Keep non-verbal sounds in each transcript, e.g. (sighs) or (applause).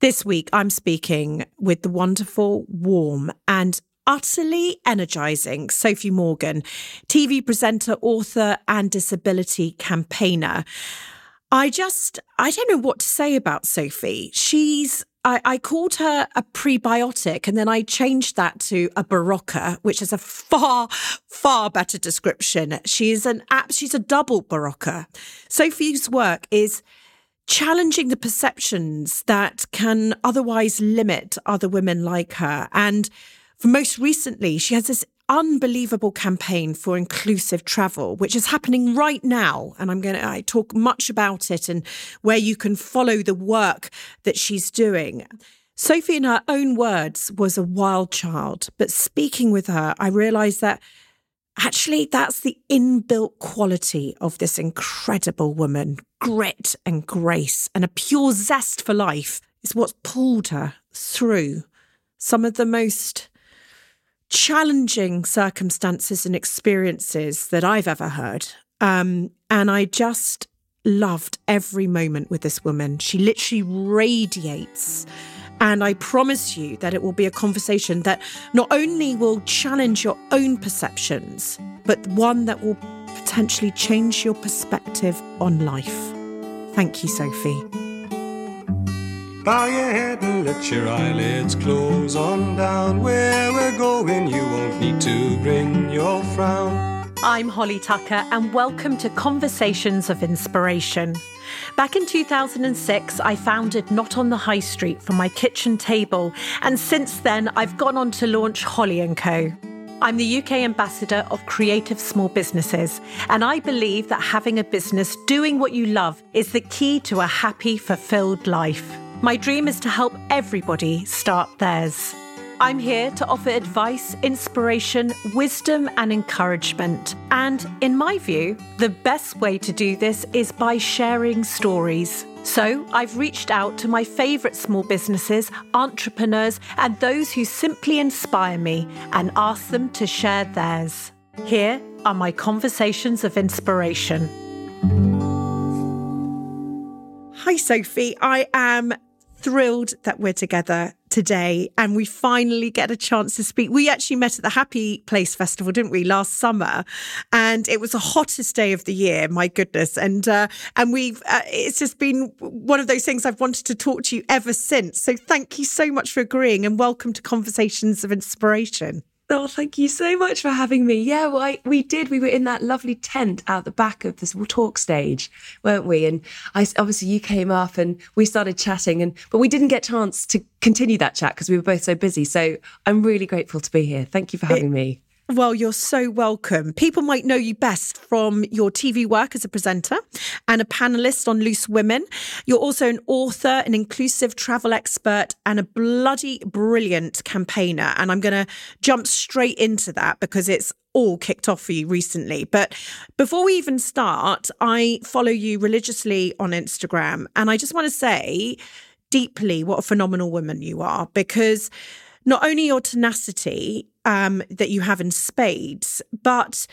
This week, I'm speaking with the wonderful, warm, and utterly energizing Sophie Morgan, TV presenter, author, and disability campaigner. I just, I don't know what to say about Sophie. She's I, I, called her a prebiotic and then I changed that to a Berocca, which is a far, far better description. She is an app, she's a double Berocca. Sophie's work is challenging the perceptions that can otherwise limit other women like her. And for most recently, she has this unbelievable campaign for inclusive travel, which is happening right now. And I'm going to talk much about it and where you can follow the work that she's doing. Sophie, in her own words, was a wild child. But speaking with her, I realized that Actually, that's the inbuilt quality of this incredible woman grit and grace and a pure zest for life is what's pulled her through some of the most challenging circumstances and experiences that I've ever heard. Um, and I just loved every moment with this woman. She literally radiates and I promise you that it will be a conversation that not only will challenge your own perceptions, but one that will potentially change your perspective on life. Thank you, Sophie. Bow your head and let your eyelids close on down. Where we're going, you won't need to bring your frown. I'm Holly Tucker, and welcome to Conversations of Inspiration. Back in 2006, I founded Not on the High Street from my kitchen table, and since then, I've gone on to launch Holly & Co. I'm the UK ambassador of creative small businesses, and I believe that having a business doing what you love is the key to a happy, fulfilled life. My dream is to help everybody start theirs. I'm here to offer advice, inspiration, wisdom, and encouragement. And in my view, the best way to do this is by sharing stories. So I've reached out to my favourite small businesses, entrepreneurs, and those who simply inspire me and asked them to share theirs. Here are my conversations of inspiration. Hi, Sophie. I am thrilled that we're together today and we finally get a chance to speak. We actually met at the Happy Place Festival, didn't we, last summer? And it was the hottest day of the year, my goodness. And uh, and we've uh, it's just been one of those things I've wanted to talk to you ever since. So thank you so much for agreeing and welcome to Conversations of Inspiration. Oh, thank you so much for having me. Yeah, well, I, we did. We were in that lovely tent out the back of this talk stage, weren't we? And I obviously you came up and we started chatting, and but we didn't get chance to continue that chat because we were both so busy. So I'm really grateful to be here. Thank you for having it, me. Well, you're so welcome. People might know you best from your TV work as a presenter and a panelist on Loose Women. You're also an author, an inclusive travel expert, and a bloody brilliant campaigner. And I'm going to jump straight into that because it's all kicked off for you recently. But before we even start, I follow you religiously on Instagram. And I just want to say deeply what a phenomenal woman you are because not only your tenacity um, that you have in spades, but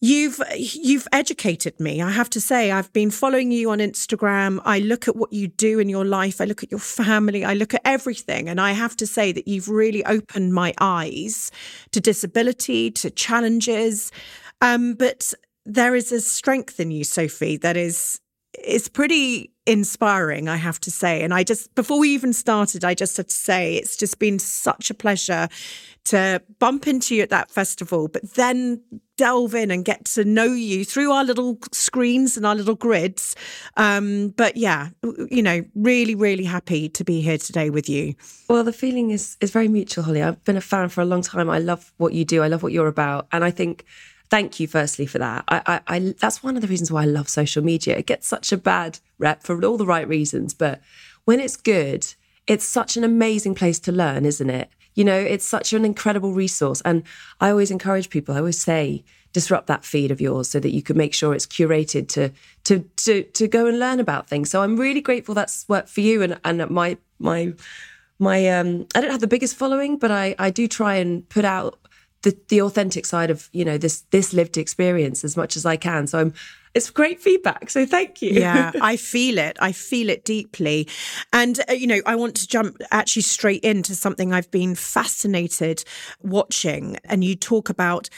you've you've educated me. I have to say i've been following you on instagram. I look at what you do in your life. I look at your family. I look at everything. And i have to say that you've really opened my eyes to disability to challenges. Um, but there is a strength in you sophie that is is pretty inspiring, I have to say. And I just, before we even started, I just had to say it's just been such a pleasure to bump into you at that festival, but then delve in and get to know you through our little screens and our little grids. Um, but yeah, you know, really, really happy to be here today with you. Well, the feeling is is very mutual, Holly. I've been a fan for a long time. I love what you do. I love what you're about, and I think thank you firstly for that. I, I, I, that's one of the reasons why I love social media. It gets such a bad rep for all the right reasons, but when it's good, it's such an amazing place to learn, isn't it? You know, it's such an incredible resource. And I always encourage people, I always say, disrupt that feed of yours so that you can make sure it's curated to to to to go and learn about things. So I'm really grateful that's worked for you and and my my my um I don't have the biggest following, but I I do try and put out the the authentic side of you know this this lived experience as much as I can. So I'm it's great feedback. So thank you. yeah, (laughs) I feel it. I feel it deeply. And, uh, you know, I want to jump actually straight into something I've been fascinated watching. And you talk about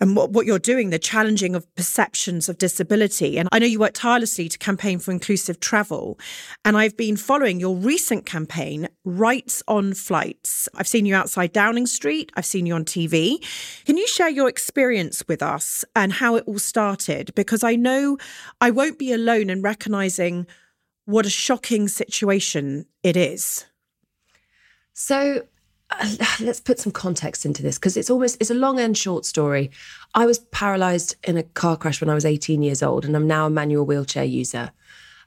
and what, what you're doing, the challenging of perceptions of disability. And I know you work tirelessly to campaign for inclusive travel. And I've been following your recent campaign, Rights on Flights. I've seen you outside Downing Street, I've seen you on TV. Can you share your experience with us and how it all started? Because I know I won't be alone in recognizing what a shocking situation it is. So (sighs) let's put some context into this because it's almost it's a long and short story. I was paralyzed in a car crash when I was 18 years old, and I'm now a manual wheelchair user.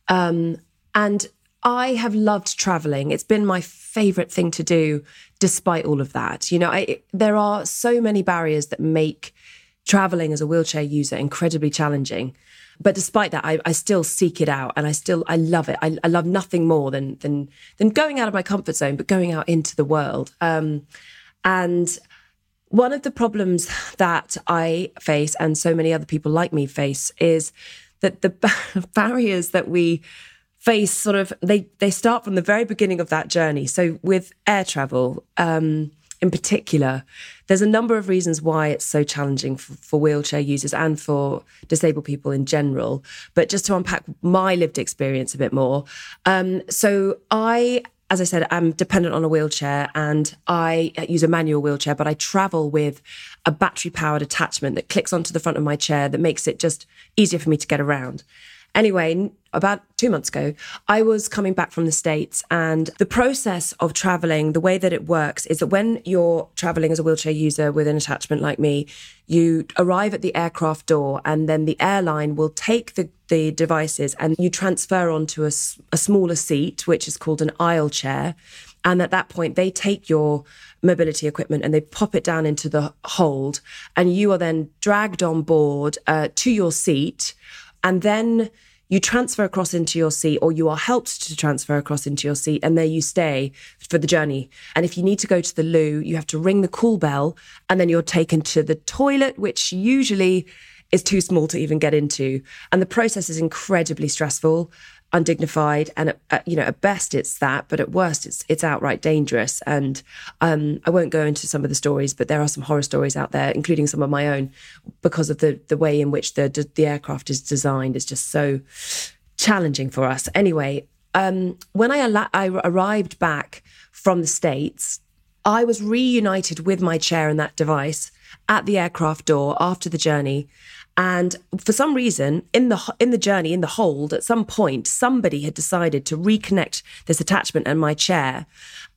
Um, and I have loved traveling. It's been my favorite thing to do, despite all of that. You know, I, there are so many barriers that make traveling as a wheelchair user incredibly challenging. But despite that, I, I still seek it out and I still I love it. I, I, love nothing more than than than going out of my comfort zone, but going out into the world. Um, and one of the problems that I face and so many other people like me face is that the (laughs) barriers that we face sort of they they start from the very beginning of that journey. So with air travel, um, in particular, there's a number of reasons why it's so challenging for, for, wheelchair users and for disabled people in general. But just to unpack my lived experience a bit more. Um, so I as I said, I'm dependent on a wheelchair and I use a manual wheelchair, but I travel with a battery powered attachment that clicks onto the front of my chair that makes it just easier for me to get around. Anyway, about two months ago, I was coming back from the States, and the process of traveling, the way that it works is that when you're traveling as a wheelchair user with an attachment like me, you arrive at the aircraft door, and then the airline will take the, the devices and you transfer onto a, a smaller seat, which is called an aisle chair. And at that point, they take your mobility equipment and they pop it down into the hold, and you are then dragged on board uh, to your seat and then you transfer across into your seat or you are helped to transfer across into your seat and there you stay for the journey. And if you need to go to the loo you have to ring the call bell and then you're taken to the toilet which usually is too small to even get into. And the process is incredibly stressful undignified and at, at, you know at best it's that but at worst it's it's outright dangerous. And um, I won't go into some of the stories but there are some horror stories out there including some of my own because of the the way in which the the aircraft is designed. Is just so challenging for us. Anyway um, when I, I arrived back from the states I was reunited with my chair and that device at the aircraft door after the journey and for some reason, in the in the journey, in the hold, at some point, somebody had decided to reconnect this attachment and my chair,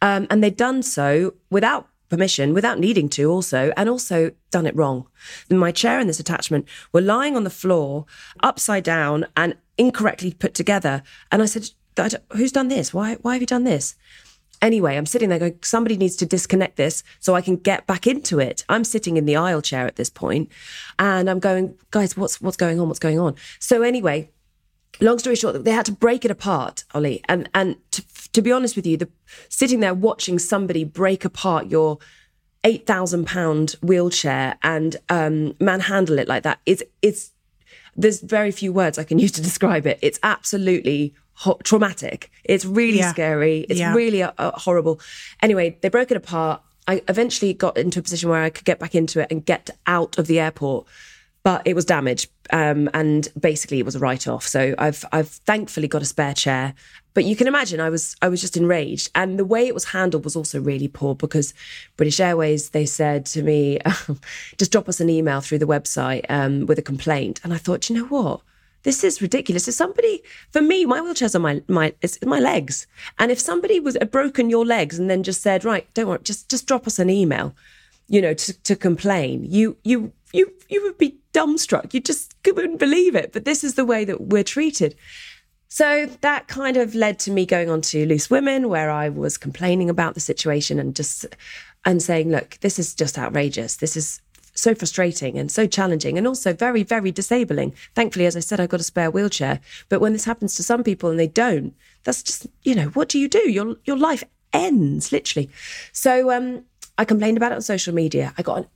um, and they'd done so without permission, without needing to, also, and also done it wrong. My chair and this attachment were lying on the floor, upside down, and incorrectly put together. And I said, "Who's done this? Why? Why have you done this?" Anyway, I'm sitting there going, somebody needs to disconnect this so I can get back into it. I'm sitting in the aisle chair at this point and I'm going, guys, what's what's going on? What's going on? So anyway, long story short, they had to break it apart, Holly. And and to, to be honest with you, the sitting there watching somebody break apart your eight thousand pound wheelchair and um, manhandle it like that is it's there's very few words I can (laughs) use to describe it. It's absolutely ho- traumatic. It's really yeah. scary. It's yeah. really uh, uh, horrible. Anyway, they broke it apart. I eventually got into a position where I could get back into it and get out of the airport, but it was damaged, um, and basically it was a write off. So I've I've thankfully got a spare chair. But you can imagine I was I was just enraged, and the way it was handled was also really poor because British Airways they said to me, (laughs) just drop us an email through the website um, with a complaint, and I thought, you know what this is ridiculous. If somebody, for me, my wheelchair's on my my it's my legs, and if somebody was broken your legs and then just said, right, don't worry, just just drop us an email, you know, to, to complain, you you you you would be dumbstruck. You just couldn't believe it. But this is the way that we're treated. So that kind of led to me going on to Loose Women, where I was complaining about the situation and just and saying, look, this is just outrageous. This is so frustrating and so challenging and also very, very disabling. Thankfully, as I said, I've got a spare wheelchair. But when this happens to some people and they don't, that's just, you know, what do you do? Your your life ends, literally. So um, I complained about it on social media. I got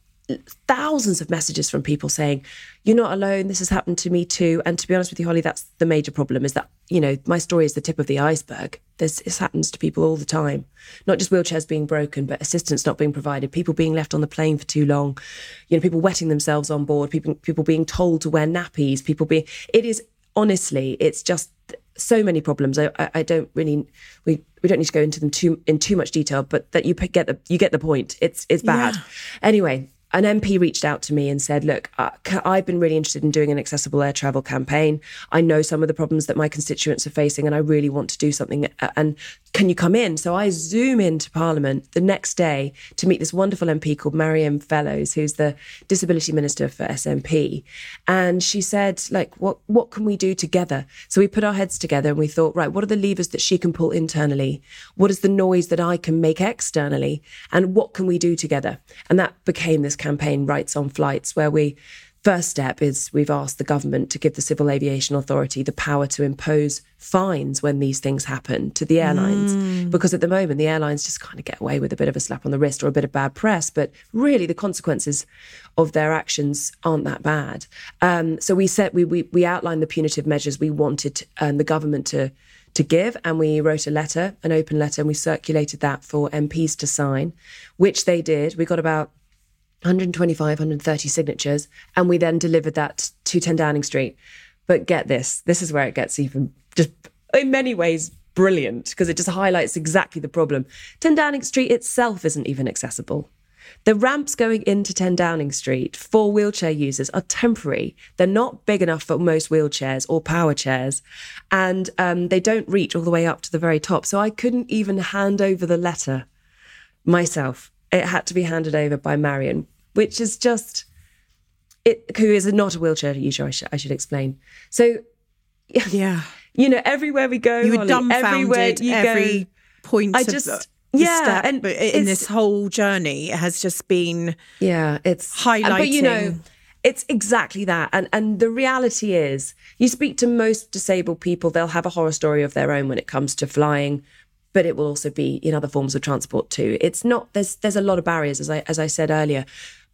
thousands of messages from people saying, You're not alone. This has happened to me too. And to be honest with you, Holly, that's the major problem is that, you know, my story is the tip of the iceberg. This, this happens to people all the time. Not just wheelchairs being broken, but assistance not being provided, people being left on the plane for too long, you know, people wetting themselves on board, people people being told to wear nappies, people being it is honestly, it's just so many problems. I, I, I, don't really we we don't need to go into them too in too much detail, but that you get the you get the point. It's it's bad. Yeah. Anyway, an MP reached out to me and said, Look, uh, I've been really interested in doing an accessible air travel campaign. I know some of the problems that my constituents are facing, and I really want to do something. Uh, and can you come in? So I zoom into Parliament the next day to meet this wonderful MP called Marion Fellows, who's the Disability Minister for SNP. And she said, like, what what can we do together? So we put our heads together and we thought, right, what are the levers that she can pull internally? What is the noise that I can make externally? And what can we do together? And that became this campaign, Rights on Flights, where we First step is we've asked the government to give the Civil Aviation Authority the power to impose fines when these things happen to the airlines. Mm. Because at the moment, the airlines just kind of get away with a bit of a slap on the wrist or a bit of bad press. But really, the consequences of their actions aren't that bad. Um, so we said we, we, we outlined the punitive measures we wanted um, the government to to give. And we wrote a letter, an open letter, and we circulated that for MPs to sign, which they did. We got about 125, 130 signatures, and we then delivered that to 10 Downing Street. But get this, this is where it gets even just in many ways brilliant because it just highlights exactly the problem. 10 Downing Street itself isn't even accessible. The ramps going into 10 Downing Street for wheelchair users are temporary. They're not big enough for most wheelchairs or power chairs, and um, they don't reach all the way up to the very top. So I couldn't even hand over the letter myself it had to be handed over by Marion, which is just it. Who is not a wheelchair user? I should, I should explain. So, (laughs) yeah, you know, everywhere we go, you were dumbfounded you every go, point. I just. yeah, step, and in this whole journey, it has just been yeah, it's highlighting. But you know, it's exactly that. And and the reality is, you speak to most disabled people, they'll have a horror story of their own when it comes to flying, but it will also be in other forms of transport too. It's not there's there's a lot of barriers as I as I said earlier.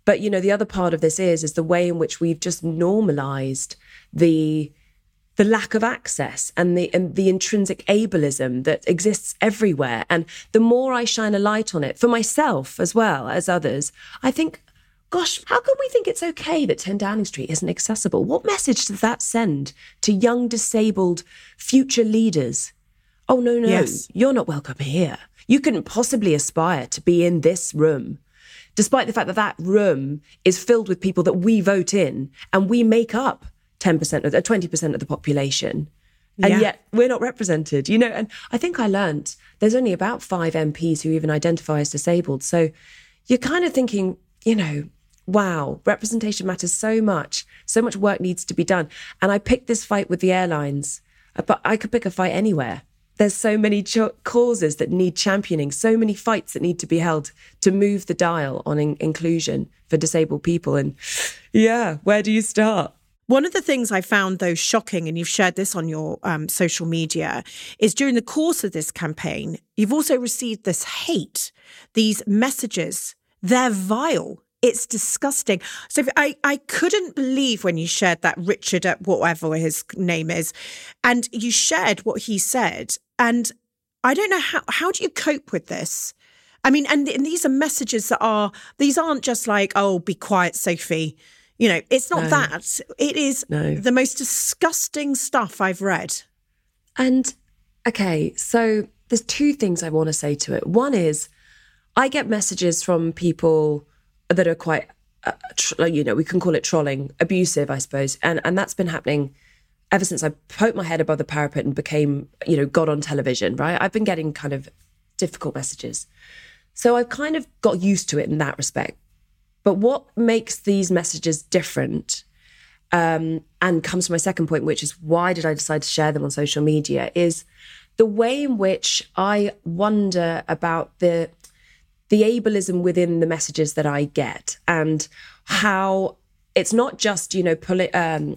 But you know the other part of this is is the way in which we've just normalized the the lack of access and the and the intrinsic ableism that exists everywhere and the more I shine a light on it for myself as well as others I think gosh how can we think it's okay that 10 Downing Street isn't accessible what message does that send to young disabled future leaders Oh, no, no, yes. you're not welcome here. You couldn't possibly aspire to be in this room, despite the fact that that room is filled with people that we vote in and we make up 10% of, 20% uh, of the population. And yeah. yet we're not represented, you know. And I think I learned there's only about five MPs who even identify as disabled. So you're kind of thinking, you know, wow, representation matters so much. So much work needs to be done. And I picked this fight with the airlines, uh, but I could pick a fight anywhere there's so many causes that need championing, so many fights that need to be held to move the dial on in- inclusion for disabled people. And yeah, where do you start? One of the things I found, though, shocking, and you've shared this on your um, social media, is during the course of this campaign, you've also received this hate, these messages. They're vile. It's disgusting. So I, I couldn't believe when you shared that Richard, at whatever his name is, and you shared what he said. And I don't know how how do you cope with this? I mean, and, and these are messages that are these aren't just like, oh, be quiet, Sophie. You know, it's not no. that. It is no. the most disgusting stuff I've read. And okay, so there's two things I want to say to it. One is I get messages from people that are quite, uh, tr- you know, we can call it trolling, abusive, I suppose, and and that's been happening ever since I poked my head above the parapet and became, you know, got on television. Right, I've been getting kind of difficult messages, so I've kind of got used to it in that respect. But what makes these messages different? Um, and comes to my second point, which is why did I decide to share them on social media? Is the way in which I wonder about the the ableism within the messages that I get and how it's not just, you know, poli- um,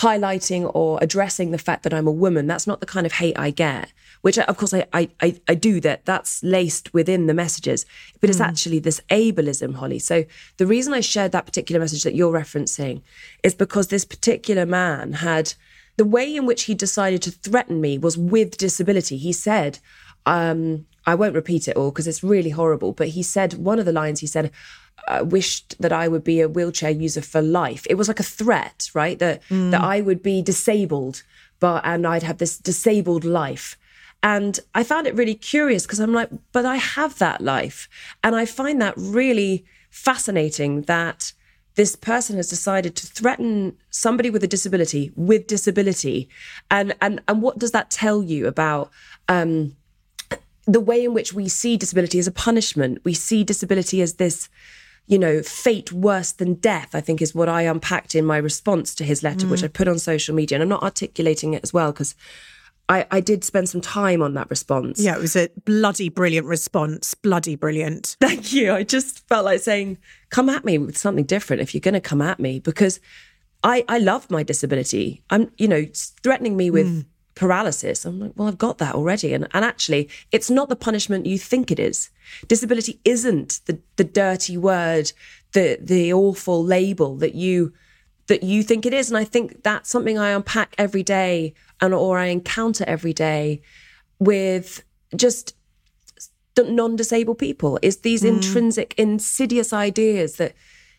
highlighting or addressing the fact that I'm a woman. That's not the kind of hate I get. which I, of course I, I, I, do that. That's laced within the messages, but it's actually this ableism, Holly. So the reason I shared that particular message that you're referencing is because this particular man had the way in which he decided to threaten me was with disability. He said, um, I won't repeat it all because it's really horrible, but he said, one of the lines he said, I wished that I would be a wheelchair user for life. It was like a threat, right? That that I would be disabled, but and I'd have this disabled life. And I found it really curious because I'm like, but I have that life. And I find that really fascinating that this person has decided to threaten somebody with a disability with disability. And and and what does that tell you about um the way in which we see disability as a punishment? We see disability as this you know, fate worse than death, I think is what I unpacked in my response to his letter, which mm. I put on social media. And I'm not articulating it as well because I, I did spend some time on that response. Yeah, it was a bloody brilliant response. Bloody brilliant. (laughs) Thank you. I just felt like saying, come at me with something different if you're going to come at me because I, I love my disability. I'm, you know, threatening me with mm. Paralysis. I'm like, well, I've got that already. And, and actually, it's not the punishment you think it is. Disability isn't the, the dirty word, the, the awful label that you, that you think it is. And I think that's something I unpack every day and, or I encounter every day with just non-disabled people is these mm. intrinsic insidious ideas that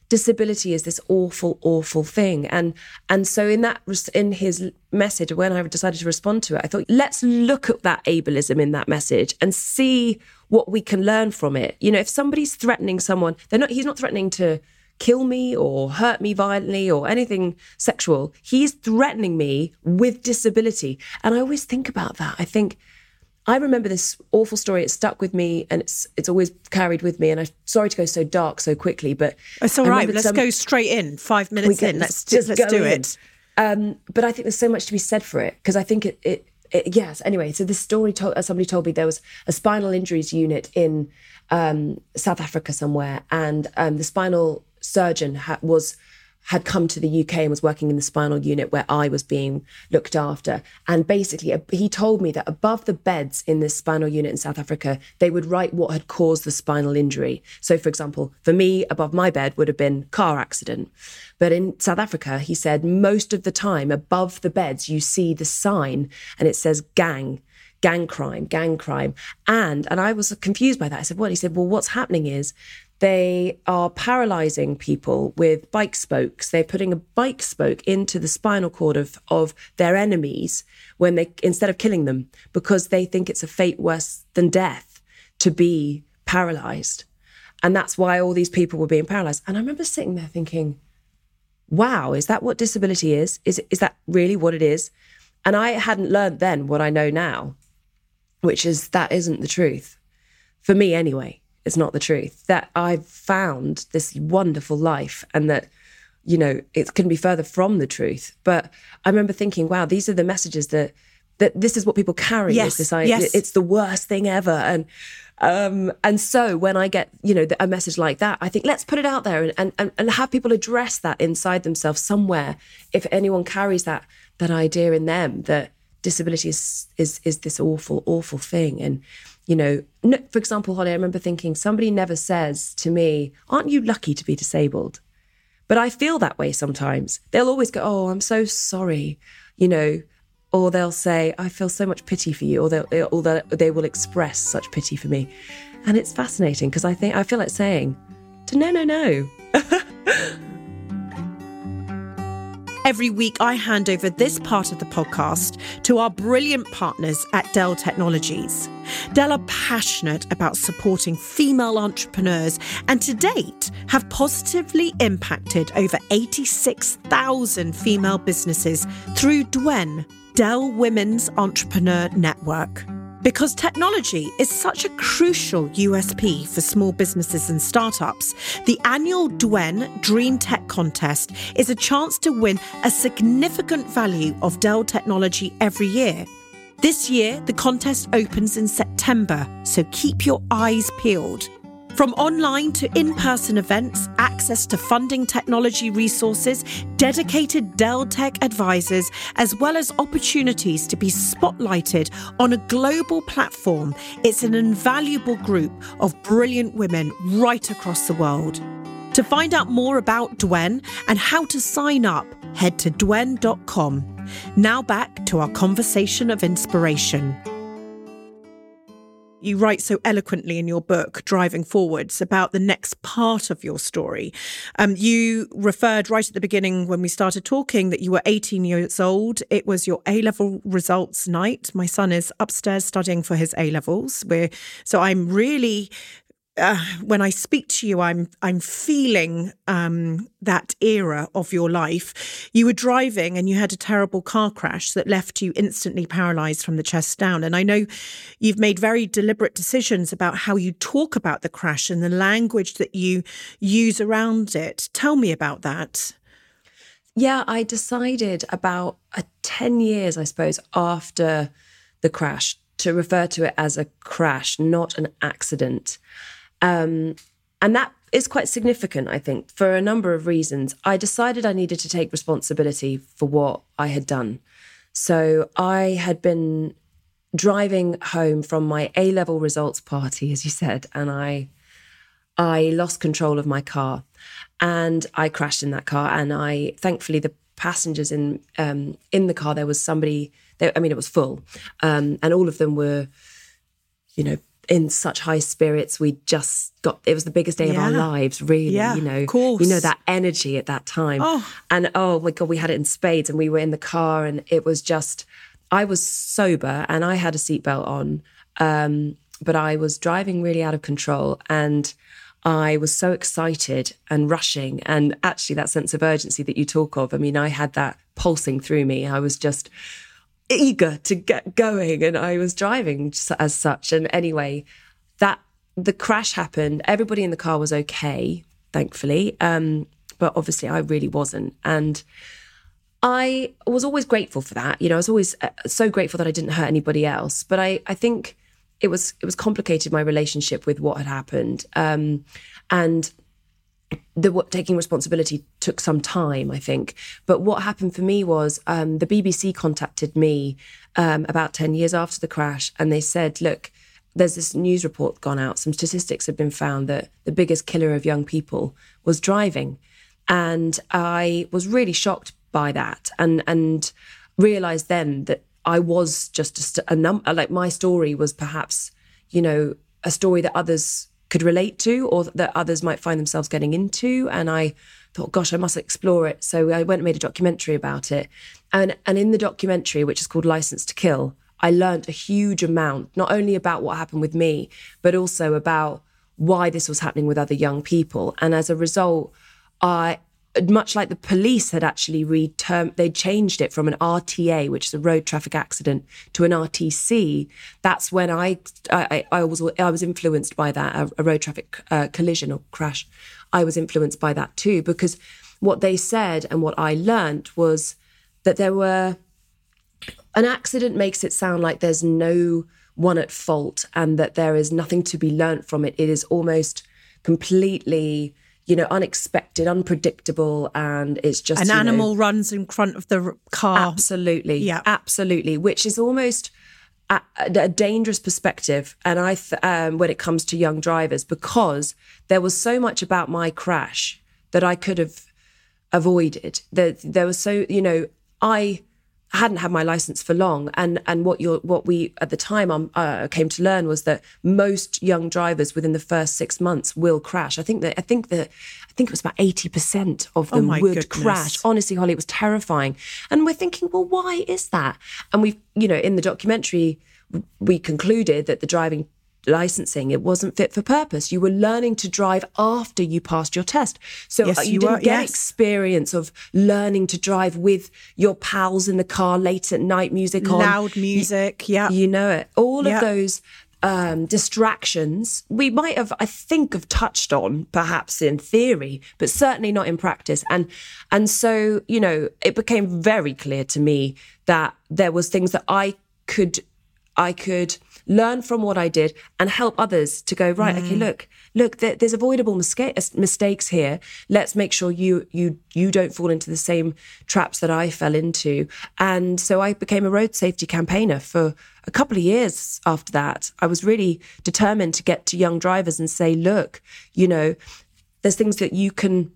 disability is this awful awful thing. And and so in that in his message when i decided to respond to it i thought let's look at that ableism in that message and see what we can learn from it. You know if somebody's threatening someone they're not he's not threatening to kill me or hurt me violently or anything sexual. He's threatening me with disability. And i always think about that. I think I remember this awful story. It stuck with me, and it's it's always carried with me. And I'm sorry to go so dark so quickly, but It's all right. Let's some- go straight in. Five minutes in. Let's just let's do in. it. Um, but I think there's so much to be said for it because I think it, it, it. Yes. Anyway, so this story told uh, somebody told me there was a spinal injuries unit in um, South Africa somewhere, and um, the spinal surgeon ha- was had come to the UK and was working in the spinal unit where I was being looked after. And basically, he told me that above the beds in this spinal unit in South Africa, they would write what had caused the spinal injury. So, for example, for me, above my bed would have been car accident. But in South Africa, he said most of the time, above the beds, you see the sign and it says gang gang crime, gang crime. And and I was confused by that. I said, what? He said, well, what's happening is they are paralyzing people with bike spokes. They're putting a bike spoke into the spinal cord of, of their enemies when they instead of killing them because they think it's a fate worse than death to be paralyzed. And that's why all these people were being paralyzed. And I remember sitting there thinking, wow, is that what disability is? Is is that really what it is? And I hadn't learned then what I know now, which is that isn't the truth. For me anyway, it's not the truth. That I've found this wonderful life and that you know, it couldn't be further from the truth. But I remember thinking, wow, these are the messages that that this is what people carry. is Yes, this idea, yes. it's the worst thing ever. And um, and so when I get you know a message like that, I think let's put it out there and, and and have people address that inside themselves somewhere. If anyone carries that that idea in them that disability is is is this awful awful thing and you know no, for example holly i remember thinking somebody never says to me aren't you lucky to be disabled but I feel that way sometimes. They'll always go, "Oh, I'm so sorry," you know, or they'll say, "I feel so much pity for you," or they'll, or they they will express such pity for me, and it's fascinating because I think I feel like saying, "To no, no, no." (laughs) Every week, I hand over this part of the podcast to our brilliant partners at Dell Technologies. Dell are passionate about supporting female entrepreneurs and to date have positively impacted over 86,000 female businesses through Dwen, Dell Women's Entrepreneur Network. Because technology is such a crucial USP for small businesses and startups, the annual Dwen Dream Tech Contest is a chance to win a significant value of Dell technology every year. This year, the contest opens in September, so keep your eyes peeled. From online to in person events, access to funding technology resources, dedicated Dell Tech advisors, as well as opportunities to be spotlighted on a global platform, it's an invaluable group of brilliant women right across the world. To find out more about Dwen and how to sign up, head to dwen.com. Now back to our conversation of inspiration. You write so eloquently in your book, Driving Forwards, about the next part of your story. Um, you referred right at the beginning when we started talking that you were 18 years old. It was your A level results night. My son is upstairs studying for his A levels. So I'm really uh, when I speak to you, I'm I'm feeling um, that era of your life. You were driving and you had a terrible car crash that left you instantly paralyzed from the chest down. And I know you've made very deliberate decisions about how you talk about the crash and the language that you use around it. Tell me about that. Yeah, I decided about 10 years, I suppose, after the crash to refer to it as a crash, not an accident. Um, and that is quite significant, I think, for a number of reasons. I decided I needed to take responsibility for what I had done. So I had been driving home from my A level results party, as you said, and I I lost control of my car and I crashed in that car. And I thankfully the passengers in um, in the car there was somebody. They, I mean, it was full, um, and all of them were, you know, in such high spirits. We just got it was the biggest day yeah. of our lives, really. Yeah, you know, of course. you know that energy at that time. Oh. And oh my god, we had it in spades, and we were in the car, and it was just. I was sober and I had a seatbelt on, um, but I was driving really out of control, and I was so excited and rushing, and actually that sense of urgency that you talk of. I mean, I had that pulsing through me. I was just eager to get going and I was driving as such. And anyway, that the crash happened. Everybody in the car was okay, thankfully. Um, but obviously I really wasn't. And I was always grateful for that. You know, I was always uh, so grateful that I didn't hurt anybody else. But I, I think it was it was complicated my relationship with what had happened. Um, and the taking responsibility took some time, I think. But what happened for me was um, the BBC contacted me um, about 10 years after the crash and they said, look, there's this news report gone out. Some statistics have been found that the biggest killer of young people was driving. And I was really shocked by that and, and realized then that I was just a, a number, like my story was perhaps, you know, a story that others could relate to or that others might find themselves getting into. And I thought, gosh, I must explore it. So I went and made a documentary about it. And, and in the documentary, which is called License to Kill, I learned a huge amount, not only about what happened with me, but also about why this was happening with other young people. And as a result, I much like the police had actually retermed, they changed it from an RTA, which is a road traffic accident, to an RTC. That's when I I, I was I was influenced by that a, a road traffic uh, collision or crash. I was influenced by that too because what they said and what I learned was that there were an accident makes it sound like there's no one at fault and that there is nothing to be learnt from it. It is almost completely you know, unexpected, unpredictable, and it's just an animal know, runs in front of the car. Absolutely, yeah, absolutely. Which is almost a, a dangerous perspective, and I, th- um, when it comes to young drivers, because there was so much about my crash that I could have avoided. There, there was so, you know, I hadn't had my license for long, and and what you what we at the time um, uh, came to learn was that most young drivers within the first six months will crash. I think that I think that I think it was about eighty percent of them oh would goodness. crash. Honestly, Holly, it was terrifying, and we're thinking, well, why is that? And we've you know, in the documentary, we concluded that the driving licensing. It wasn't fit for purpose. You were learning to drive after you passed your test. So yes, uh, you, you didn't were, get yes. experience of learning to drive with your pals in the car late at night, music on. Loud music, you, yeah. You know it. All yeah. of those um, distractions we might have, I think, have touched on perhaps in theory, but certainly not in practice. And and so you know, it became very clear to me that there was things that I could I could learn from what I did, and help others to go right. Okay, look, look, there, there's avoidable misca- mistakes here. Let's make sure you you you don't fall into the same traps that I fell into. And so I became a road safety campaigner for a couple of years after that. I was really determined to get to young drivers and say, look, you know, there's things that you can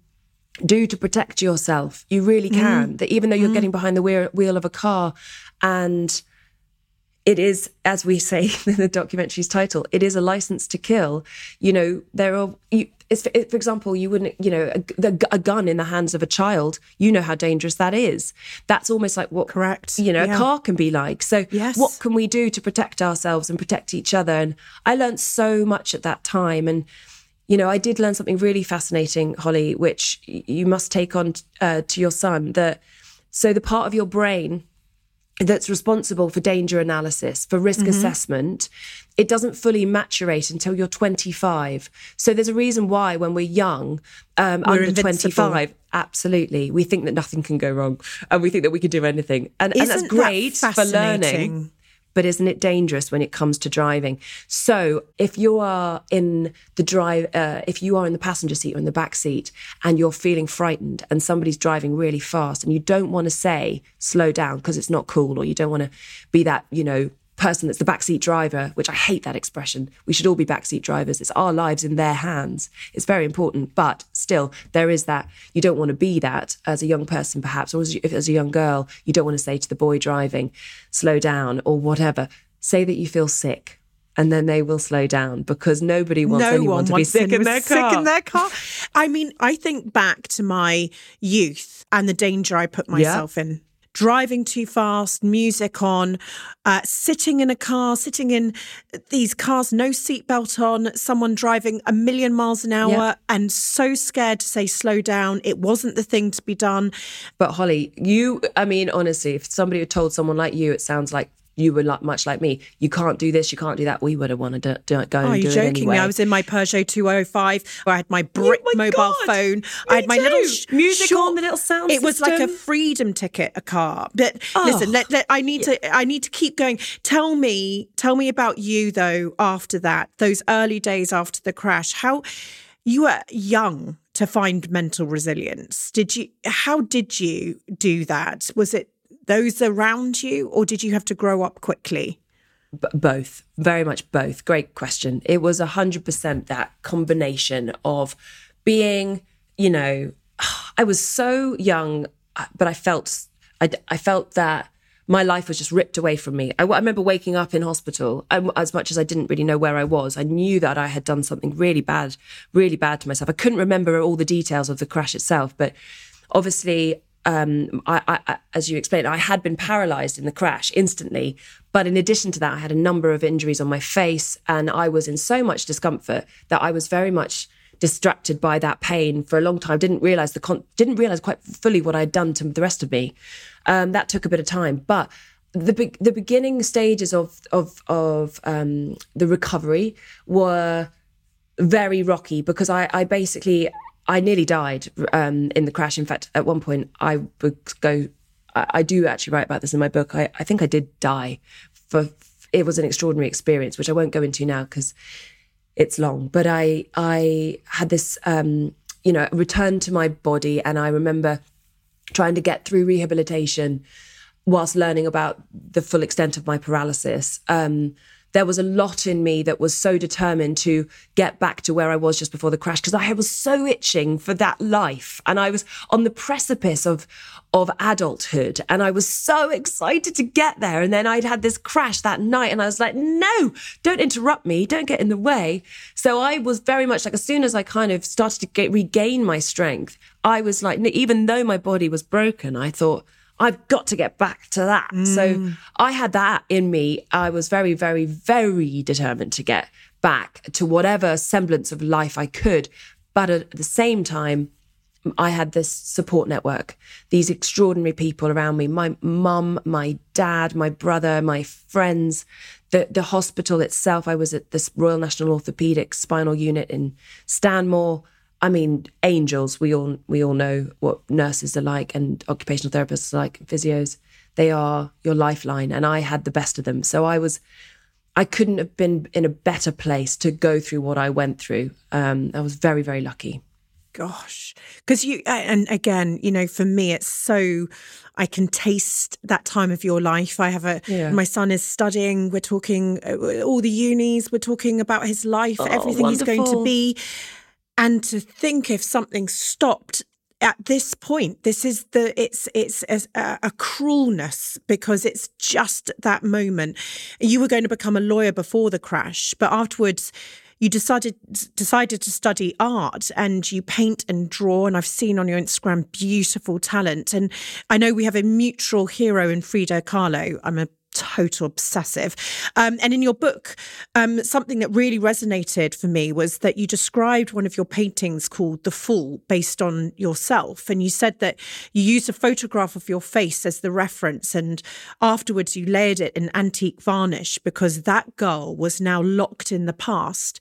do to protect yourself. You really can. Mm. That even though you're mm. getting behind the wheel, wheel of a car and it is, as we say (laughs) in the documentary's title, it is a license to kill. You know, there are, you, for, for example, you wouldn't, you know, a, a, gun in the hands of a child, you know how dangerous that is. That's almost like what, correct, you know, yeah. a car can be like. So, yes. what can we do to protect ourselves and protect each other? And I learned so much at that time. And, you know, I did learn something really fascinating, Holly, which you must take on uh, to your son. That so the part of your brain that's responsible for danger analysis, for risk mm-hmm. assessment, it doesn't fully maturate until you're 25. So there's a reason why when we're young, um, we're under invincible. 25, absolutely, we think that nothing can go wrong and we think that we can do anything. And, and that's great that for learning but isn't it dangerous when it comes to driving? So if you are in the drive, uh, if you are in the passenger seat or in the back seat and you're feeling frightened and somebody's driving really fast and you don't want to say slow down because it's not cool or you don't want to be that, you know, person that's the backseat driver, which I hate that expression. We should all be backseat drivers. It's our lives in their hands. It's very important, but still, there is that. You don't want to be that as a young person, perhaps, or as, as a young girl. You don't want to say to the boy driving, slow down or whatever. Say that you feel sick and then they will slow down because nobody wants no anyone one to be sick in their car. Sick in their car. I mean, I think back to my youth and the danger I put myself yeah. in driving too fast, music on, uh, sitting in a car, sitting in these cars, no seatbelt on, someone driving a million miles an hour yep. and so scared to say slow down. It wasn't the thing to be done. But Holly, you, I mean, honestly, if somebody had told someone like you, it sounds like you were like much like me. You can't do this, you can't do that. We would have wanted to do, go. Oh, and you do joking anyway. me? I was in my Peugeot 205. I had my oh brick oh my mobile God. phone. Me I had my too. little sh- music short, on the little sound. It was like a freedom ticket, a car. But Oh. listen, let, let- I need to. I need to keep going. Tell me, tell me about you though. After that, those early days after the crash, how you were young to find mental resilience. Did you? How did you do that? Was it those around you, or did you have to grow up quickly? B- both, very much both. Great question. It was 100% that combination of being, you know, (sighs) I was so young, uh, but I felt, I, I felt that my life was just ripped away from me. I, I remember waking up in hospital, as much as I didn't really know where I was. I knew that I had done something really bad, really bad to myself. I couldn't remember all the details of the crash itself, but obviously um, I, I, as you explained, I had been paralyzed in the crash instantly. But in addition to that, I had a number of injuries on my face, and I was in so much discomfort that I was very much distracted by that pain for a long time. Didn't realize the con- didn't realize quite fully what I'd done to the rest of me. Um, that took a bit of time, but the be- the beginning stages of of of um, the recovery were very rocky because I, I basically I nearly died um, in the crash. In fact, at one point, I would go. I, I, do actually write about this in my book. I, I think I did die. For it was an extraordinary experience, which I won't go into now because it's long. But I I had this um, you know return to my body, and I remember trying to get through rehabilitation whilst learning about the full extent of my paralysis. Um, there was a lot in me that was so determined to get back to where I was just before the crash because I was so itching for that life. And I was on the precipice of of adulthood and I was so excited to get there. And then I'd had this crash that night and I was like no don't interrupt me. Don't get in the way. So I was very much like as soon as I kind of started to get, regain my strength I was like even though my body was broken I thought I've got to get back to that. Mm. So I had that in me. I was very, very, very determined to get back to whatever semblance of life I could. But at the same time, I had this support network, these extraordinary people around me my mum, my dad, my brother, my friends, the, the hospital itself. I was at this Royal National Orthopaedic Spinal Unit in Stanmore. I mean, angels. We all we all know what nurses are like, and occupational therapists are like, physios. They are your lifeline, and I had the best of them. So I was I couldn't have been in a better place to go through what I went through. Um, I was very, very lucky. Gosh, because you, and again, you know, for me, it's so, I can taste that time of your life. I have a, Yeah. my son is studying, we're talking uh, all the unis, we're talking about his life, Oh, everything he's going to be. And to think if something stopped at this point, this is the, it's, it's a, a cruelness because it's just that moment. You were going to become a lawyer before the crash, but afterwards, you decided decided to study art and you paint and draw and I've seen on your Instagram beautiful talent. And I know we have a mutual hero in Frida Kahlo. I'm a total obsessive. Um, and in your book um, something that really resonated for me was that you described one of your paintings called the fool based on yourself. And you said that you used a photograph of your face as the reference and afterwards you layered it in antique varnish because that girl was now locked in the past.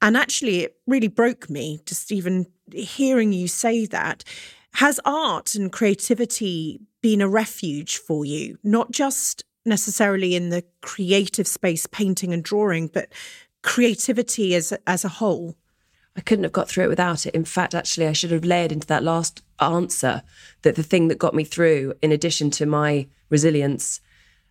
And actually it really broke me just even hearing you say that. Has art and creativity been a refuge for you? Not just necessarily in the creative space painting and drawing but creativity as as a whole I couldn't have got through it without it. In fact, actually, I should have layered into that last answer that the thing that got me through, in addition to my resilience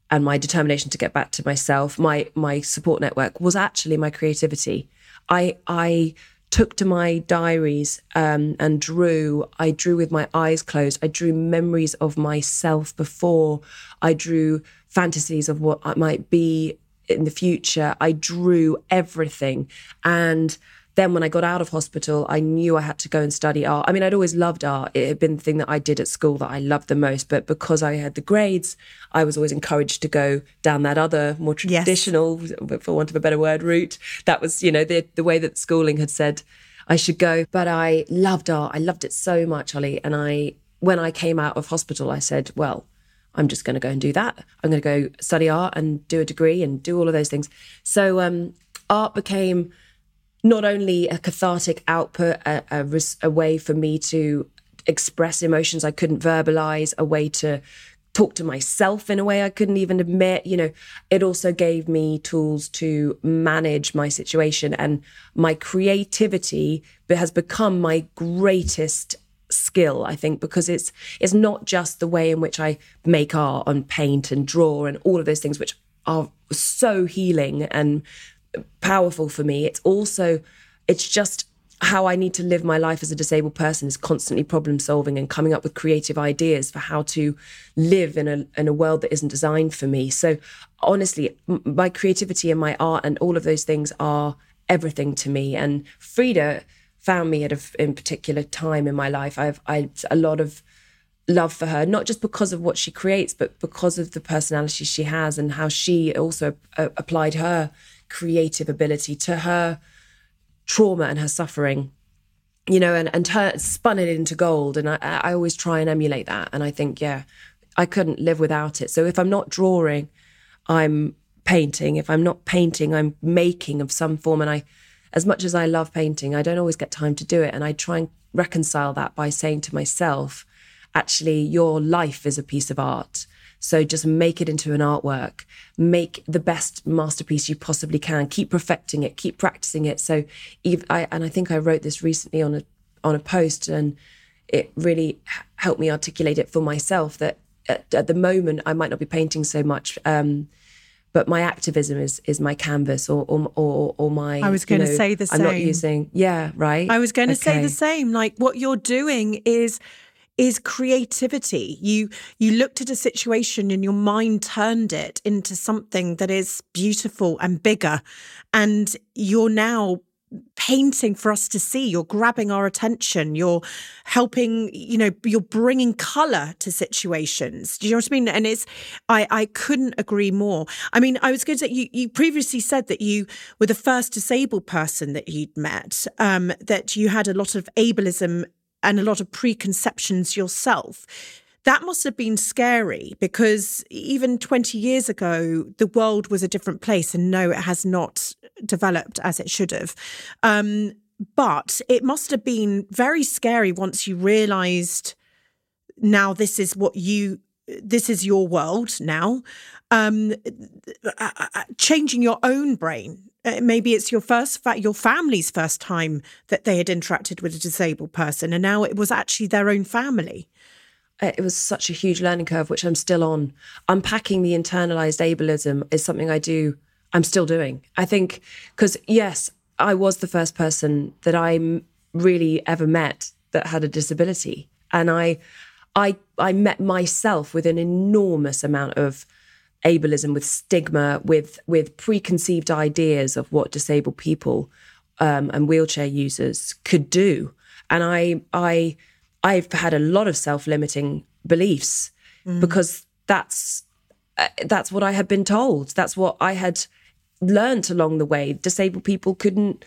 and my determination to get back to myself, my my support network was actually my creativity. I I took to my diaries um, and drew. I drew with my eyes closed. I drew memories of myself before. I drew fantasies of what I might be in the future. I drew everything and then when I got out of hospital, I knew I had to go and study art. I mean, I'd always loved art. It had been the thing that I did at school that I loved the most. But because I had the grades, I was always encouraged to go down that other, more Yes. traditional, for want of a better word, route. That was, you know, the the way that schooling had said I should go. But I loved art. I loved it so much, Holly. And I, when I came out of hospital, I said, well, I'm just going to go and do that. I'm going to go study art and do a degree and do all of those things. So um, art became not only a cathartic output, a, a, res- a way for me to express emotions I couldn't verbalize, a way to talk to myself in a way I couldn't even admit. You know, it also gave me tools to manage my situation and my creativity has become my greatest skill i think because it's it's not just the way in which i make art and paint and draw and all of those things which are so healing and powerful for me. It's also it's just how i need to live my life as a disabled person is constantly problem solving and coming up with creative ideas for how to live in a in a world that isn't designed for me. So honestly my creativity and my art and all of those things are everything to me. And frida found me at a in particular time in my life. I've i a lot of love for her, not just because of what she creates, but because of the personality she has and how she also uh, applied her creative ability to her trauma and her suffering, you know, and, and her, spun it into gold. And I, I always try and emulate that. And I think, yeah, I couldn't live without it. So if I'm not drawing, I'm painting. If I'm not painting, I'm making of some form. And I, as much as I love painting, I don't always get time to do it. And I try and reconcile that by saying to myself, actually, your life is a piece of art. So just make it into an artwork. Make the best masterpiece you possibly can. Keep perfecting it. Keep practicing it. So, I, and I think I wrote this recently on a on a post, and it really helped me articulate it for myself. That at, at the moment I might not be painting so much, um, but my activism is is my canvas or or or, or my. I was you gonna know, say the same. I'm not using. Yeah, right. I was going to say the same. Like what you're doing is is creativity. You you looked at a situation and your mind turned it into something that is beautiful and bigger, and you're now painting for us to see. You're grabbing our attention. You're helping you know you're bringing color to situations. Do you know what i mean? And it's i i couldn't agree more. I mean i was going to say you, you previously said that you were the first disabled person that you'd met um that you had a lot of ableism and a lot of preconceptions yourself that must have been scary because even 20 years ago, the world was a different place. And no, it has not developed as it should have. Um, but it must have been very scary once you realized now this is what you this is your world now. Um, uh, uh, changing your own brain. Uh, maybe it's your first, fa- your family's first time that they had interacted with a disabled person, and now it was actually their own family it was such a huge learning curve, which I'm still on. Unpacking the internalized ableism is something I do, I'm still doing. I think, because yes, I was the first person that I really ever met that had a disability. And I, I, I met myself with an enormous amount of ableism, with stigma, with with preconceived ideas of what disabled people um, and wheelchair users could do. And I, I, I've had a lot of self-limiting beliefs mm. because that's uh, that's what I had been told. That's what I had learned along the way. Disabled people couldn't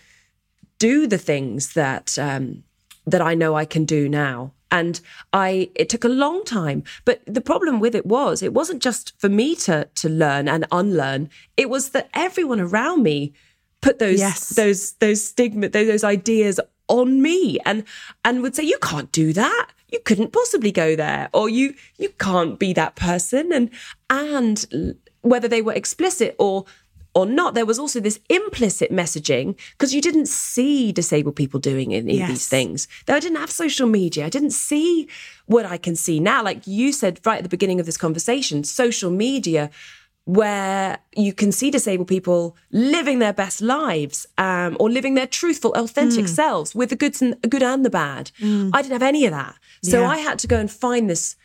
do the things that um, that I know I can do now. And I it took a long time. But the problem with it was it wasn't just for me to to learn and unlearn. It was that everyone around me put those yes. those those stigma those, those ideas on me and and would say you can't do that you couldn't possibly go there or you you can't be that person and and whether they were explicit or or not, there was also this implicit messaging because you didn't see disabled people doing any yes. of these things. Though I didn't have social media, I didn't see what I can see now. Like you said right at the beginning of this conversation, social media where you can see disabled people living their best lives um, or living their truthful, authentic mm. selves with the goods and the good and the bad. Mm. I didn't have any of that. So yeah. I had to go and find this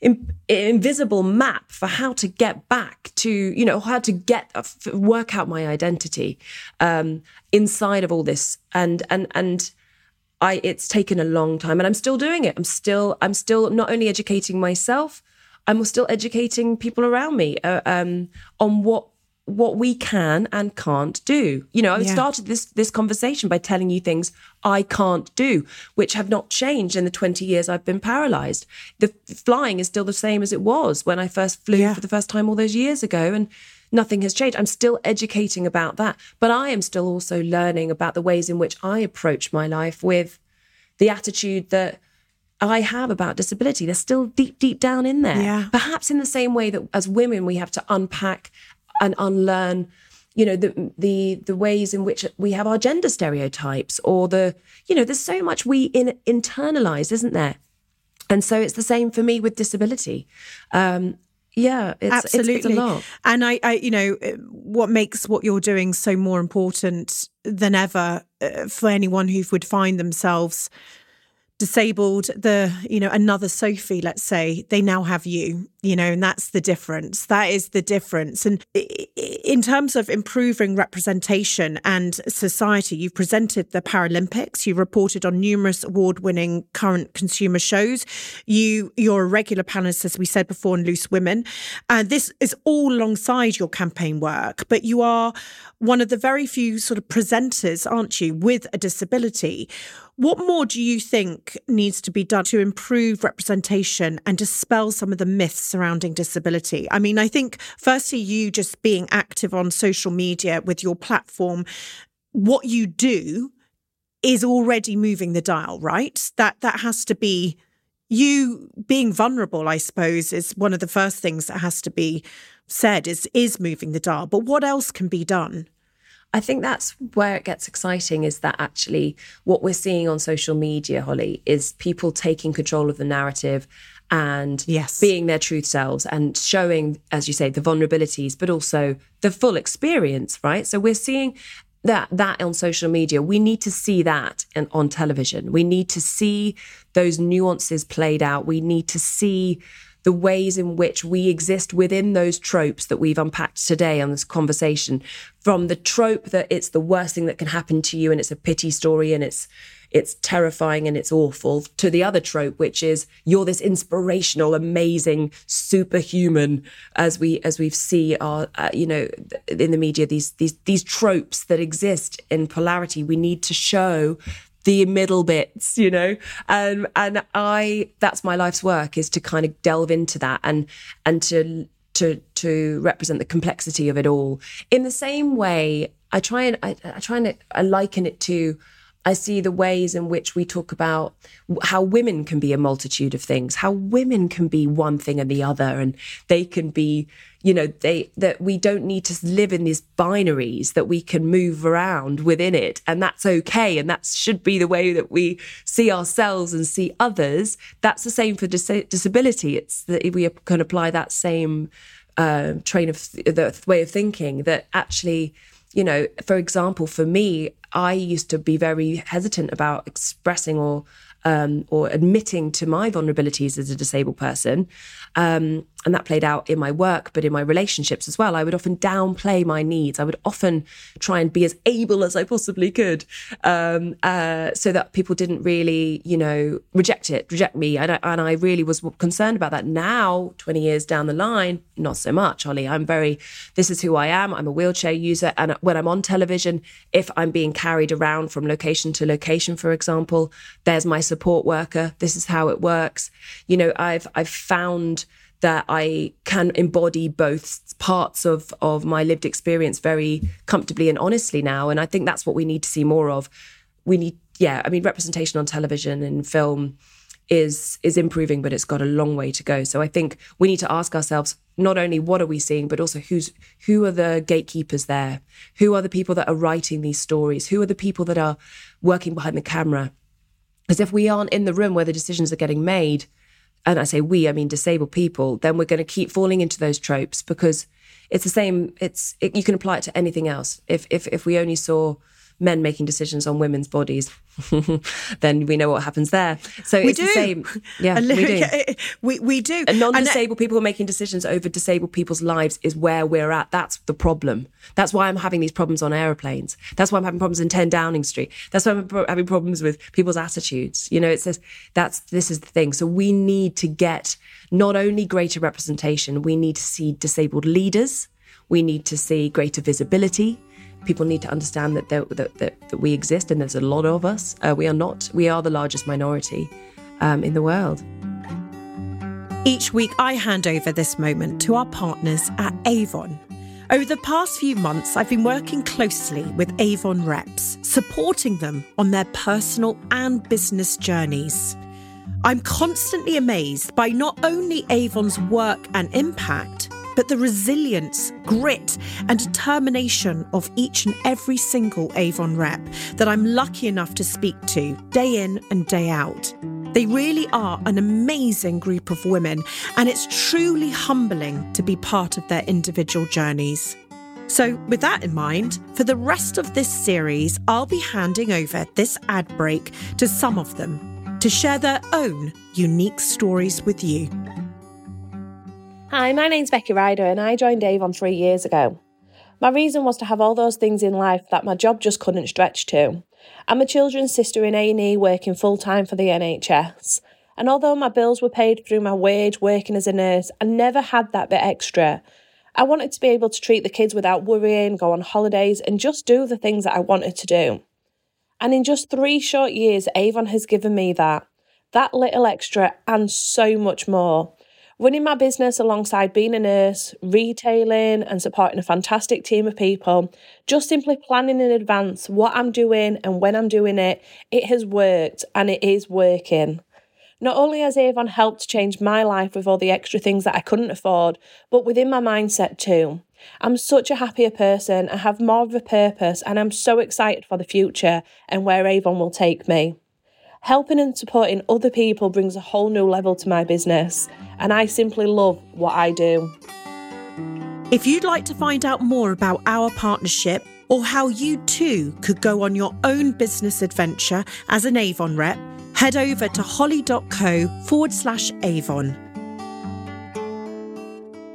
in, invisible map for how to get back to you know how to get uh, work out my identity um, inside of all this. And and and I it's taken a long time and I'm still doing it. I'm still I'm still not only educating myself I'm still educating people around me uh, um, on what what we can and can't do. You know, I yeah. started this this conversation by telling you things I can't do, which have not changed in the 20 years I've been paralyzed. The flying is still the same as it was when I first flew yeah. for the first time all those years ago and nothing has changed. I'm still educating about that, but I am still also learning about the ways in which I approach my life with the attitude that I have about disability. They're still deep, deep down in there. Yeah. Perhaps in the same way that as women, we have to unpack and unlearn you know the the the ways in which we have our gender stereotypes or the you know there's so much we in, internalize isn't there? And so it's the same for me with disability. Um yeah it's, absolutely it's, it's a lot. And I, I you know what makes what you're doing so more important than ever uh, for anyone who would find themselves disabled the you know another sophie let's say they now have you you know and that's the difference. That is the difference. And in terms of improving representation and society you've presented the paralympics you reported on numerous award-winning current consumer shows. You you're a regular panelist as we said before in loose women. And this is all alongside your campaign work but you are one of the very few sort of presenters aren't you with a disability what more do you think needs to be done to improve representation and dispel some of the myths surrounding disability? I mean, I think firstly, you just being active on social media with your platform, what you do is already moving the dial, right? That that has to be you being vulnerable, I suppose, is one of the first things that has to be said is is moving the dial. But what else can be done? I think that's where it gets exciting is that actually what we're seeing on social media, Holly, is people taking control of the narrative and yes. being their truth selves and showing, as you say, the vulnerabilities, but also the full experience, right? So we're seeing that that on social media we need to see that on television we need to see those nuances played out we need to see the ways in which we exist within those tropes that we've unpacked today on this conversation. From the trope that it's the worst thing that can happen to you and it's a pity story and it's it's terrifying and it's awful to the other trope which is you're this inspirational amazing superhuman as we as we see our uh, you know in the media these these these tropes that exist in polarity. We need to show the middle bits, you know. Um, and I that's my life's work is to kind of delve into that and and to to to represent the complexity of it all. In the same way, I try and I, I try and I liken it to I see the ways in which we talk about how women can be a multitude of things, how women can be one thing and the other, and they can be, you know, they that we don't need to live in these binaries, that we can move around within it, and that's okay, and that should be the way that we see ourselves and see others. That's the same for dis- disability. It's that we can apply that same uh, train of the way of thinking that actually you know, for example, for me, I used to be very hesitant about expressing or um, or admitting to my vulnerabilities as a disabled person. Um, and that played out in my work, but in my relationships as well. I would often downplay my needs. I would often try and be as able as I possibly could, um, uh, so that people didn't really, you know, reject it, reject me. And I, and I really was concerned about that. Now, 20 years down the line, not so much, Holly. I'm very, this is who I am. I'm a wheelchair user. And when I'm on television, if I'm being carried around from location to location, for example, there's my support worker. This is how it works. You know, I've, I've found, that I can embody both parts of of my lived experience very comfortably and honestly now. And I think that's what we need to see more of. We need, yeah, I mean, representation on television and film is is improving, but it's got a long way to go. So I think we need to ask ourselves not only what are we seeing, but also who's who are the gatekeepers there? Who are the people that are writing these stories? Who are the people that are working behind the camera? Because if we aren't in the room where the decisions are getting made, and I say we, I mean disabled people, then we're going to keep falling into those tropes because it's the same. It's it, you can apply it to anything else. If if if we only saw men making decisions on women's bodies, (laughs) then we know what happens there. So we it's do. the same. Yeah, we do. We, we do. And non-disabled people making decisions over disabled people's lives is where we're at. That's the problem. That's why I'm having these problems on aeroplanes. That's why I'm having problems in 10 Downing Street. That's why I'm having problems with people's attitudes. You know, it says that's this is the thing. So we need to get not only greater representation, we need to see disabled leaders. We need to see greater visibility people need to understand that, that, that, that, we exist and there's a lot of us. Uh, we are not, we are the largest minority um, in the world. Each week, I hand over this moment to our partners at Avon. Over the past few months, I've been working closely with Avon reps, supporting them on their personal and business journeys. I'm constantly amazed by not only Avon's work and impact, but the resilience, grit, and determination of each and every single Avon rep that I'm lucky enough to speak to day in and day out. They really are an amazing group of women, and it's truly humbling to be part of their individual journeys. So, with that in mind, for the rest of this series, I'll be handing over this ad break to some of them to share their own unique stories with you. Hi, my name's Becky Ryder and I joined Avon three years ago. My reason was to have all those things in life that my job just couldn't stretch to. I'm a children's sister in A&E working full-time for the NHS. And although my bills were paid through my wage working as a nurse, I never had that bit extra. I wanted to be able to treat the kids without worrying, go on holidays, and just do the things that I wanted to do. And in just three short years, Avon has given me that. That little extra and so much more. Running my business alongside being a nurse, retailing, and supporting a fantastic team of people, just simply planning in advance what I'm doing and when I'm doing it, it has worked and it is working. Not only has Avon helped change my life with all the extra things that I couldn't afford, but within my mindset too. I'm such a happier person, I have more of a purpose, and I'm so excited for the future and where Avon will take me. Helping and supporting other people brings a whole new level to my business, and I simply love what I do. If you'd like to find out more about our partnership or how you too could go on your own business adventure as an Avon rep, head over to holly.co forward slash Avon.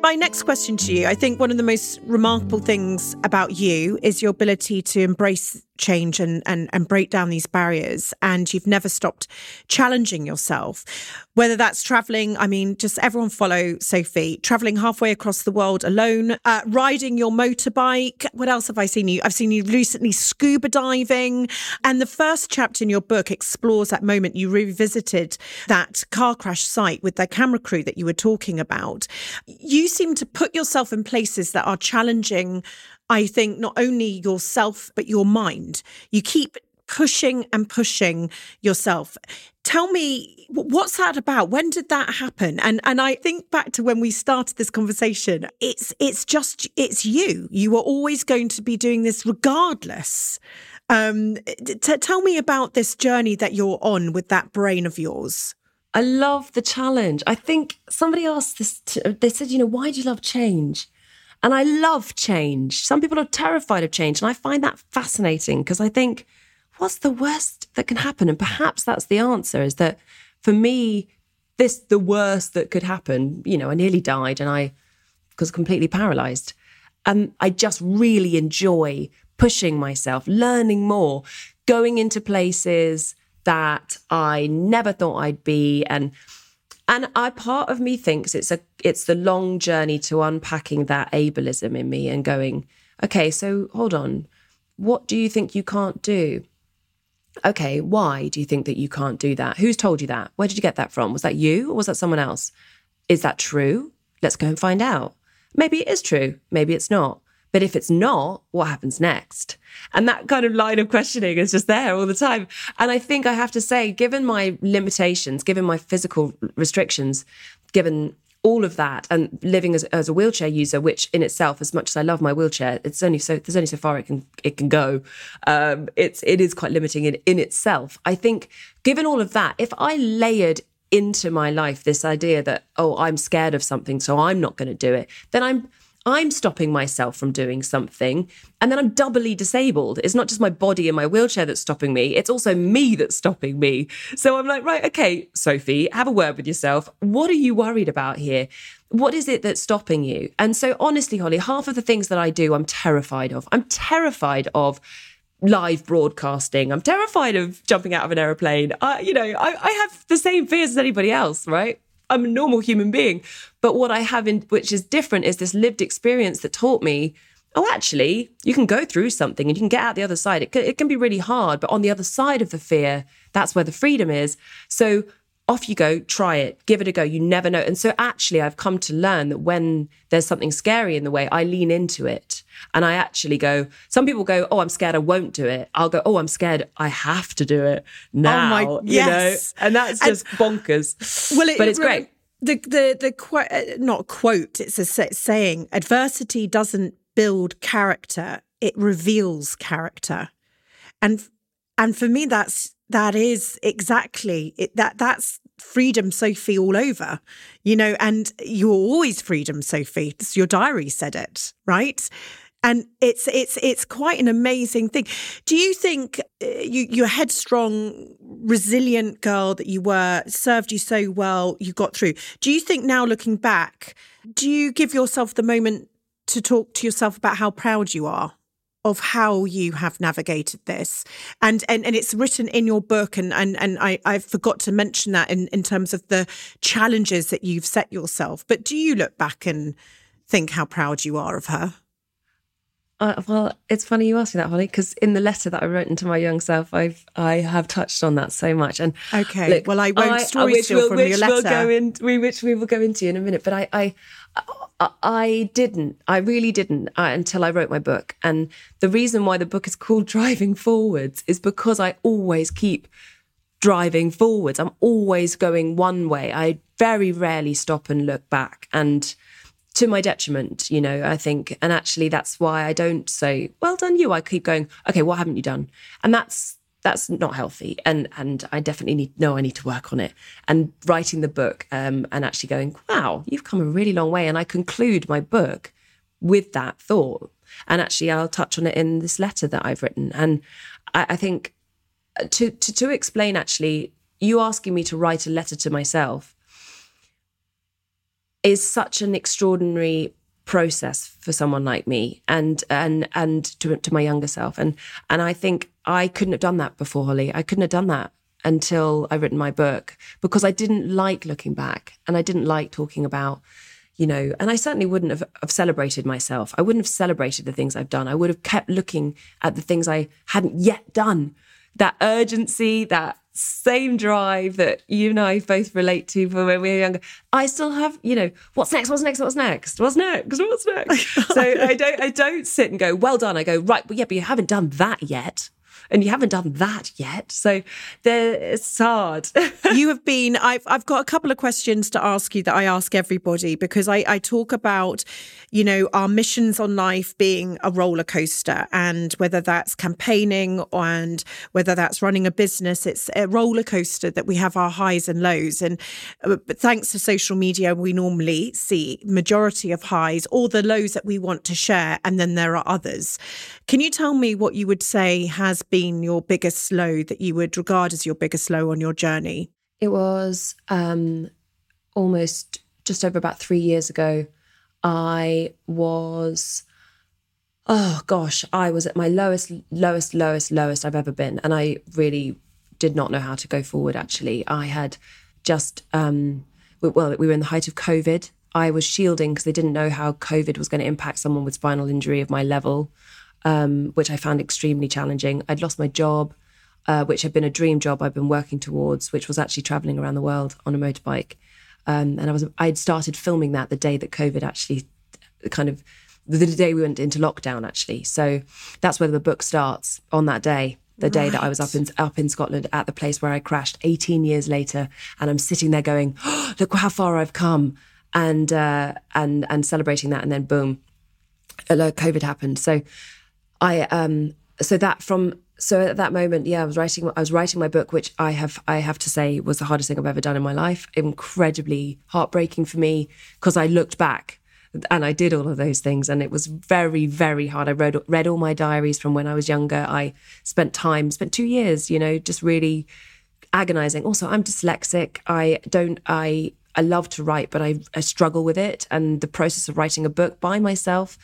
My next question to you I think one of the most remarkable things about you is your ability to embrace change and, and, and break down these barriers. And you've never stopped challenging yourself, whether that's traveling. I mean, just everyone follow Sophie, traveling halfway across the world alone, uh, riding your motorbike. What else have I seen you? I've seen you recently scuba diving. And the first chapter in your book explores that moment you revisited that car crash site with the camera crew that you were talking about. You seem to put yourself in places that are challenging I think not only yourself, but your mind. You keep pushing and pushing yourself. Tell me what's that about? When did that happen? And and I think back to when we started this conversation. It's it's just it's you. You are always going to be doing this regardless. Um, t- tell me about this journey that you're on with that brain of yours. I love the challenge. I think somebody asked this. To, they said, you know, why do you love change? And I love change. Some people are terrified of change. And I find that fascinating because I think, what's the worst that can happen? And perhaps that's the answer is that for me, this, the worst that could happen, you know, I nearly died and I was completely paralyzed. And I just really enjoy pushing myself, learning more, going into places that I never thought I'd be. And and I part of me thinks it's a it's the long journey to unpacking that ableism in me and going, okay, so hold on. What do you think you can't do? Okay, why do you think that you can't do that? Who's told you that? Where did you get that from? Was that you or was that someone else? Is that true? Let's go and find out. Maybe it is true, maybe it's not. But if it's not, what happens next? And that kind of line of questioning is just there all the time. And I think I have to say, given my limitations, given my physical restrictions, given all of that and living as, as a wheelchair user, which in itself, as much as I love my wheelchair, it's only so there's only so far it can it can go. Um, it's it is quite limiting in, in itself. I think given all of that, if I layered into my life this idea that, oh, I'm scared of something, so I'm not going to do it, then I'm I'm stopping myself from doing something. And then I'm doubly disabled. It's not just my body and my wheelchair that's stopping me, it's also me that's stopping me. So I'm like, right, okay, Sophie, have a word with yourself. What are you worried about here? What is it that's stopping you? And so, honestly, Holly, half of the things that I do, I'm terrified of. I'm terrified of live broadcasting. I'm terrified of jumping out of an aeroplane. You know, I, I have the same fears as anybody else, right? I'm a normal human being. But what I have in which is different is this lived experience that taught me, oh, actually, you can go through something and you can get out the other side. It can, it can be really hard, but on the other side of the fear, that's where the freedom is. So off you go, try it, give it a go. You never know. And so actually, I've come to learn that when there's something scary in the way, I lean into it and I actually go. Some people go, "Oh, I'm scared, I won't do it." I'll go, "Oh, I'm scared, I have to do it now." Oh my, yes, you know? and that's just and, bonkers. Well, it, but it's great. The the the quote, uh, not quote. It's a saying: "Adversity doesn't build character; it reveals character." And and for me, that's that is exactly it, that that's freedom sophie all over you know and you're always freedom sophie it's your diary said it right? And it's it's it's quite an amazing thing. Do you think uh, you you're headstrong resilient girl that you were served you so well you got through. Do you think now looking back do you give yourself the moment to talk to yourself about how proud you are of how you have navigated this. And and, and it's written in your book and and, and I, I forgot to mention that in, in terms of the challenges that you've set yourself. But do you look back and think how proud you are of her uh, well, it's funny you ask me that, Holly, because in the letter that I wrote into my young self, I've I have touched on that so much. And okay, look, well, I won't I, story which we'll, from which your letter, we'll go in, which we will go into in a minute. But I, I, I didn't. I really didn't uh, until I wrote my book. And the reason why the book is called (laughs) Driving Forwards is because I always keep driving forwards. I'm always going one way. I very rarely stop and look back. And to my detriment, you know, I think. And actually, that's why I don't say, well done, you. I keep going, okay, what haven't you done? And that's that's not healthy and and i definitely need know i need to work on it and writing the book um, and actually going wow you've come a really long way and i conclude my book with that thought and actually i'll touch on it in this letter that i've written and i, I think uh, to, to to explain actually you asking me to write a letter to myself is such an extraordinary process for someone like me and and and to, to my younger self. And and I think I couldn't have done that before Holly. I couldn't have done that until I written my book because I didn't like looking back and I didn't like talking about you know and I certainly wouldn't have, have celebrated myself. I wouldn't have celebrated the things I've done. I would have kept looking at the things I hadn't yet done. That urgency that same drive that you and I both relate to from when we were younger. I still have, you know, what's next? What's next? What's next? What's next? What's next? (laughs) so I don't, I don't sit and go, well done. I go, right, well, yeah, but you haven't done that yet. and you haven't done that yet. So it's hard. (laughs) you have been. I've I've got a couple of questions to ask you that I ask everybody because I I talk about, you know, our missions on life being a roller coaster, and whether that's campaigning and whether that's running a business, it's a roller coaster that we have our highs and lows. And uh, but thanks to social media, we normally see majority of highs or the lows that we want to share, and then there are others. Can you tell me what you would say has been your biggest low that you would regard as your biggest low on your journey? It was um, almost just over about three years ago. I was, oh gosh, I was at my lowest, lowest, lowest, lowest I've ever been. And I really did not know how to go forward, actually. I had just, um, well, we were in the height of COVID. I was shielding because they didn't know how COVID was going to impact someone with spinal injury of my level, um, which I found extremely challenging. I'd lost my job, uh, which had been a dream job I'd been working towards, which was actually traveling around the world on a motorbike. Um, and I was I'd started filming that the day that COVID actually kind of the day we went into lockdown actually. So that's where the book starts on that day the day right. that I was up in up in Scotland at the place where I crashed 18 years later, and I'm sitting there going, oh, (gasps) "Look how far I've come," and uh, and and celebrating that, and then boom, COVID happened. So I um so that from so at that moment, yeah, I was writing I was writing my book, which I have I have to say was the hardest thing I've ever done in my life. Incredibly heartbreaking for me because I looked back and I did all of those things, and it was very, very hard. I read read all my diaries from when I was younger. I spent time, spent two years, you know, just really agonizing. Also, I'm dyslexic. I don't. I I love to write, but I, I struggle with it, and the process of writing a book by myself,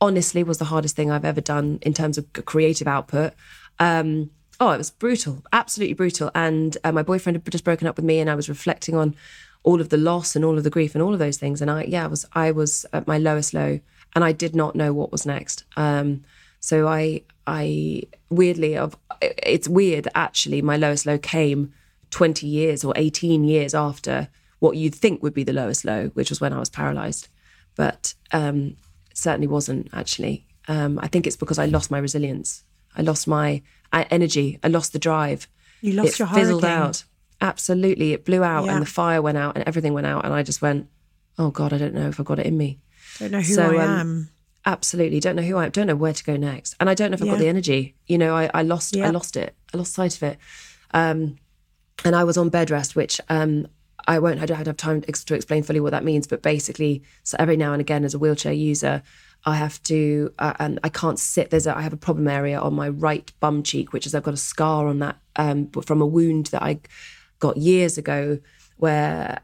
honestly, was the hardest thing I've ever done in terms of creative output. Um, oh, it was brutal, absolutely brutal. And uh, my boyfriend had just broken up with me, and I was reflecting on all of the loss and all of the grief and all of those things. And I, yeah, I was I was at my lowest low, and I did not know what was next. Um, so I, I weirdly, of it's weird actually. My lowest low came twenty years or eighteen years after what you'd think would be the lowest low, which was when I was paralyzed, but um, certainly wasn't actually. Um, I think it's because I lost my resilience. I lost my uh, energy. I lost the drive. You lost it your fizzled hurricane. out. Absolutely. It blew out Yeah. and the fire went out and everything went out. And I just went, oh God, I don't know if I've got it in me. Don't know who So, I um, am. Absolutely. Don't know who I am. Don't know where to go next. And I don't know if I've Yeah. got the energy. You know, I, I lost Yeah. I lost it. I lost sight of it. Um, and I was on bed rest, which um, I won't I don't have time to explain fully what that means. But basically, so every now and again, as a wheelchair user, I have to, uh, and I can't sit. There's a, I have a problem area on my right bum cheek, which is I've got a scar on that um, from a wound that I got years ago, where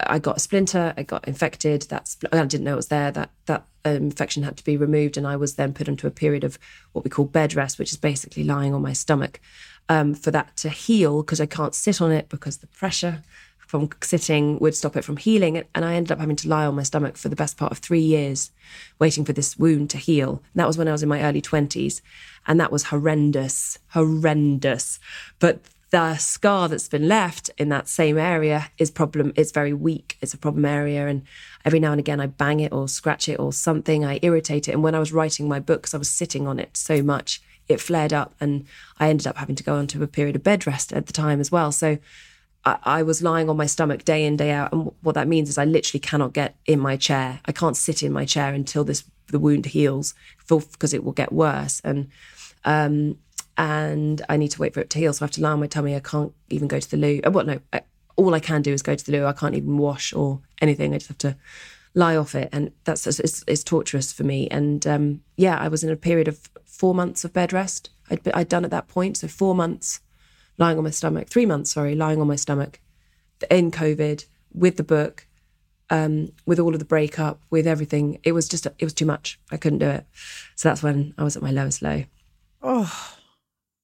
I got a splinter, I got infected. That's I didn't know it was there. That that um, infection had to be removed, and I was then put into a period of what we call bed rest, which is basically lying on my stomach um, for that to heal because I can't sit on it because the pressure from sitting would stop it from healing. And I ended up having to lie on my stomach for the best part of three years, waiting for this wound to heal. And that was when I was in my early 20s. And that was horrendous, horrendous. But the scar that's been left in that same area is problem it's very weak it's a problem area and every now and again i bang it or scratch it or something i irritate it and when i was writing my books i was sitting on it so much it flared up and i ended up having to go onto a period of bed rest at the time as well so I, I was lying on my stomach day in day out and what that means is i literally cannot get in my chair i can't sit in my chair until this the wound heals because it will get worse and um and I need to wait for it to heal. So I have to lie on my tummy. I can't even go to the loo. Uh, Well, no, I, all I can do is go to the loo. I can't even wash or anything. I just have to lie off it, and that's it's, it's torturous for me. And um, yeah, I was in a period of four months of bed rest. I'd, I'd done at that point, so four months lying on my stomach, three months, sorry, lying on my stomach in COVID with the book, um, with all of the breakup, with everything. It was just it was too much. I couldn't do it. So that's when I was at my lowest low. Oh,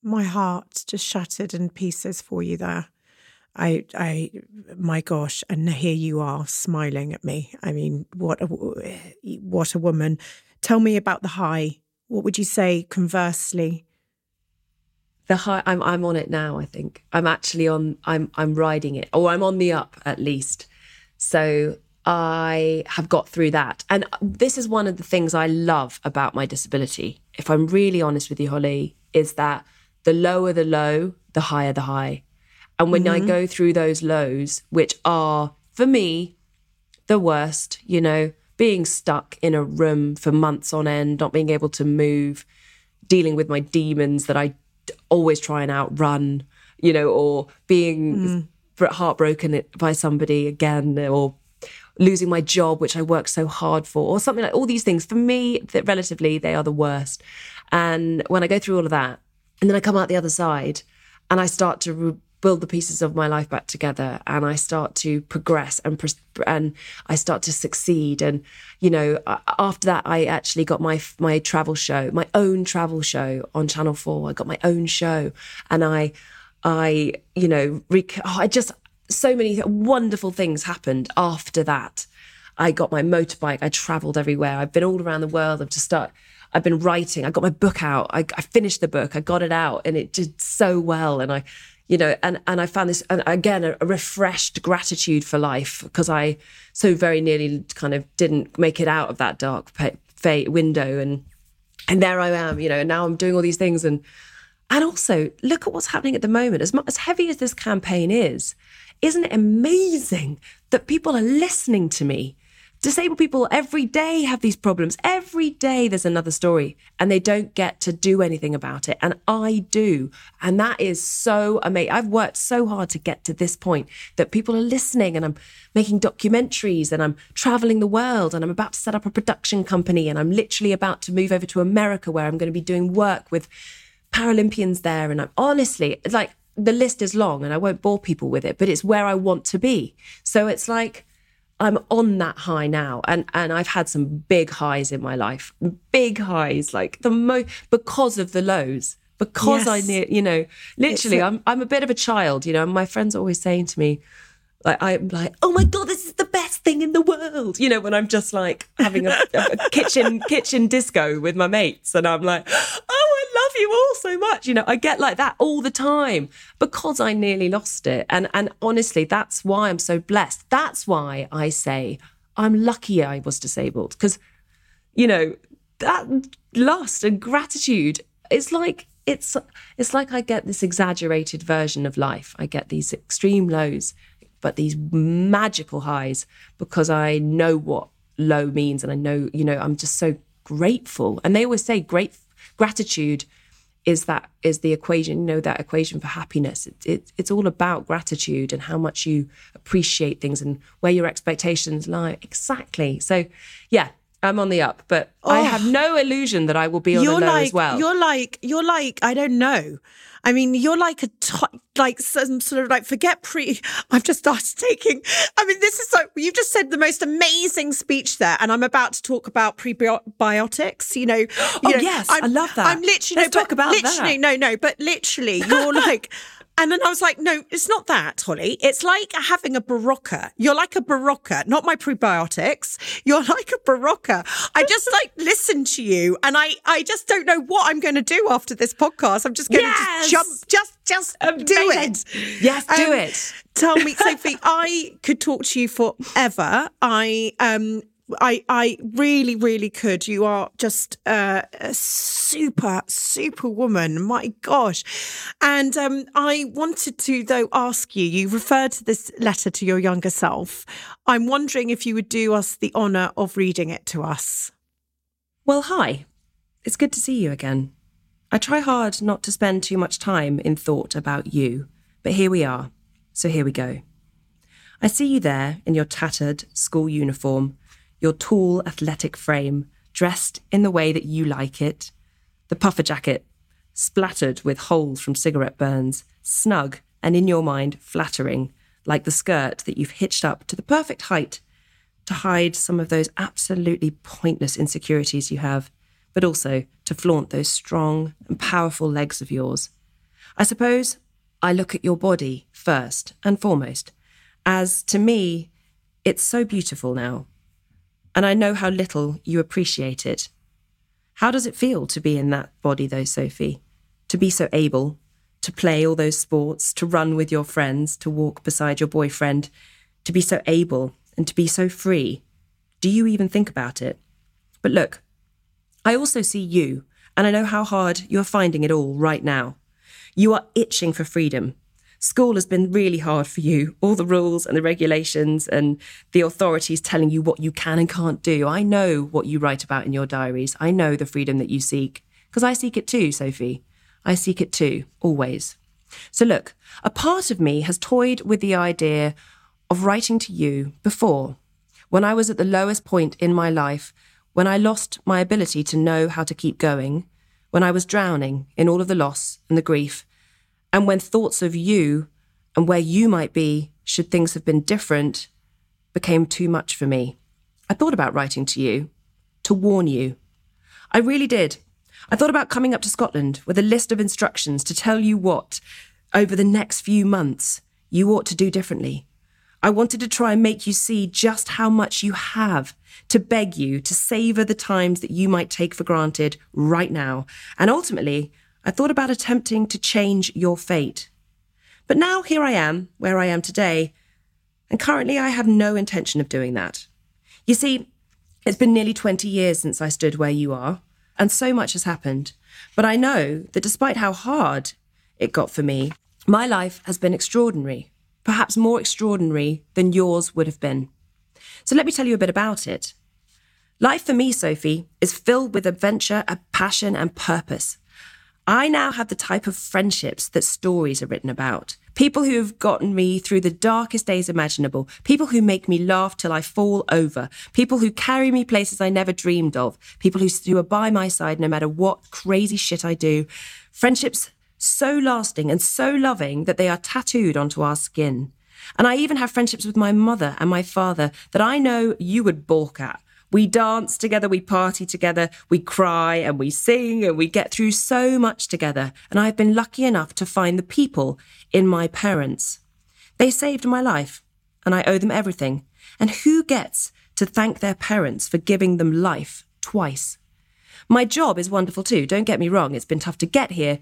my heart just shattered in pieces for you there. I, I, my gosh, and here you are smiling at me. I mean, what a, what a woman. Tell me about the high. What would you say conversely? The high I'm I'm on it now, I think. I'm actually on I'm I'm riding it. Or I'm on the up at least. So I have got through that. And this is one of the things I love about my disability. If I'm really honest with you, Holly, is that the lower the low, the higher the high. And when I mm-hmm. go through those lows, which are for me the worst, you know, being stuck in a room for months on end, not being able to move, dealing with my demons that I always try and outrun, you know, or being hmm. heartbroken by somebody again, or losing my job, which I worked so hard for, or something like all these things. For me, that relatively, they are the worst. And when I go through all of that, and then I come out the other side, and I start to re- build the pieces of my life back together, and I start to progress and and I start to succeed. And you know, after that, I actually got my my travel show, my own travel show on Channel Four. I got my own show, and I, I, you know, rec- oh, I just so many wonderful things happened after that. I got my motorbike. I traveled everywhere. I've been all around the world. I've just start. I've been writing. I got my book out. I, I finished the book. I got it out, and it did so well. And I, you know, and and I found this and again a, a refreshed gratitude for life because I so very nearly kind of didn't make it out of that dark pa- fa- window, and and there I am. You know, and now I'm doing all these things and. And also, look at what's happening at the moment. As much as heavy as this campaign is, isn't it amazing that people are listening to me? Disabled people every day have these problems. Every day there's another story, and they don't get to do anything about it. And I do. And that is so amazing. I've worked so hard to get to this point that people are listening, and I'm making documentaries, and I'm traveling the world, and I'm about to set up a production company, and I'm literally about to move over to America where I'm going to be doing work with Paralympians there. And I'm honestly like the list is long and I won't bore people with it, but it's where I want to be. So it's like I'm on that high now. And and I've had some big highs in my life. Big highs, like the most because of the lows. Because I Yes. near, you know, literally, a- I'm I'm a bit of a child, you know. And my friends are always saying to me, like I'm like, oh my god, this is the best thing in the world. You know, when I'm just like having a, a kitchen (laughs) kitchen disco with my mates, and I'm like, oh, I love you all so much. You know, I get like that all the time because I nearly lost it, and and honestly, that's why I'm so blessed. That's why I say I'm lucky I was disabled because you know that lust and gratitude it's like it's it's like i get this exaggerated version of life i get these extreme lows but these magical highs because i know what low means and i know you know i'm just so grateful. And they always say great gratitude is that is the equation you know that equation for happiness. It, it, it's all about gratitude and how much you appreciate things and where your expectations lie. Exactly. So yeah i'm on the up but i oh. have no illusion that i will be on Oh. you're a low like as well you're like you're like I don't know. I mean, you're like a to- like some sort of like forget pre. (laughs) I've just started taking. I mean, this is like you've just said the most amazing speech there, and I'm about to talk about prebiotics. You know, (gasps) you Oh, know, yes, I I'm, love that. I'm literally Let's no, talk about that. literally, no, no, but literally, you're (laughs) like. And then I was like, no, it's not that, Holly. It's like having a Berocca. You're like a Berocca, not my prebiotics. You're (laughs) like a Berocca. I just like (laughs) listen to you and I, I just don't know what I'm going to do after this podcast. I'm just going to Yes! jump, just, just do it. Yes, do Um, it. Tell me, Sophie, I could talk to you forever. I, um, I, I really, really could. You are just uh, a super, super woman. My gosh. And um, I wanted to, though, ask you you referred to this letter to your younger self. I'm wondering if you would do us the honour of reading it to us. Well, hi. It's good to see you again. I try hard not to spend too much time in thought about you, but here we are. So here we go. I see you there in your tattered school uniform, your tall, athletic frame, dressed in the way that you like it, the puffer jacket, splattered with holes from cigarette burns, snug and in your mind flattering, like the skirt that you've hitched up to the perfect height to hide some of those absolutely pointless insecurities you have, but also to flaunt those strong and powerful legs of yours. I suppose I look at your body first and foremost, as to me, it's so beautiful now. And I know how little you appreciate it. How does it feel to be in that body, though, Sophie? To be so able, to play all those sports, to run with your friends, to walk beside your boyfriend, to be so able and to be so free. Do you even think about it? But look, I also see you, and I know how hard you're finding it all right now. You are itching for freedom. School has been really hard for you. All the rules and the regulations and the authorities telling you what you can and can't do. I know what you write about in your diaries. I know the freedom that you seek. Because I seek it too, Sophie. I seek it too, always. So, look, a part of me has toyed with the idea of writing to you before, when I was at the lowest point in my life, when I lost my ability to know how to keep going, when I was drowning in all of the loss and the grief, and when thoughts of you and where you might be should things have been different became too much for me. I thought about writing to you, to warn you. I really did. I thought about coming up to Scotland with a list of instructions to tell you what, over the next few months, you ought to do differently. I wanted to try and make you see just how much you have, to beg you to savour the times that you might take for granted right now. And ultimately, I thought about attempting to change your fate. But now here I am, where I am today, and currently I have no intention of doing that. You see, it's been nearly 20 years since I stood where you are, and so much has happened. But I know that despite how hard it got for me, my life has been extraordinary, perhaps more extraordinary than yours would have been. So let me tell you a bit about it. Life for me, Sophie, is filled with adventure, a passion, and purpose. I now have the type of friendships that stories are written about. People who have gotten me through the darkest days imaginable. People who make me laugh till I fall over. People who carry me places I never dreamed of. People who, who are by my side no matter what crazy shit I do. Friendships so lasting and so loving that they are tattooed onto our skin. And I even have friendships with my mother and my father that I know you would balk at we dance together, we party together, we cry and we sing and we get through so much together. And I've been lucky enough to find the people in my parents. They saved my life and I owe them everything. And who gets to thank their parents for giving them life twice? My job is wonderful too. Don't get me wrong. It's been tough to get here,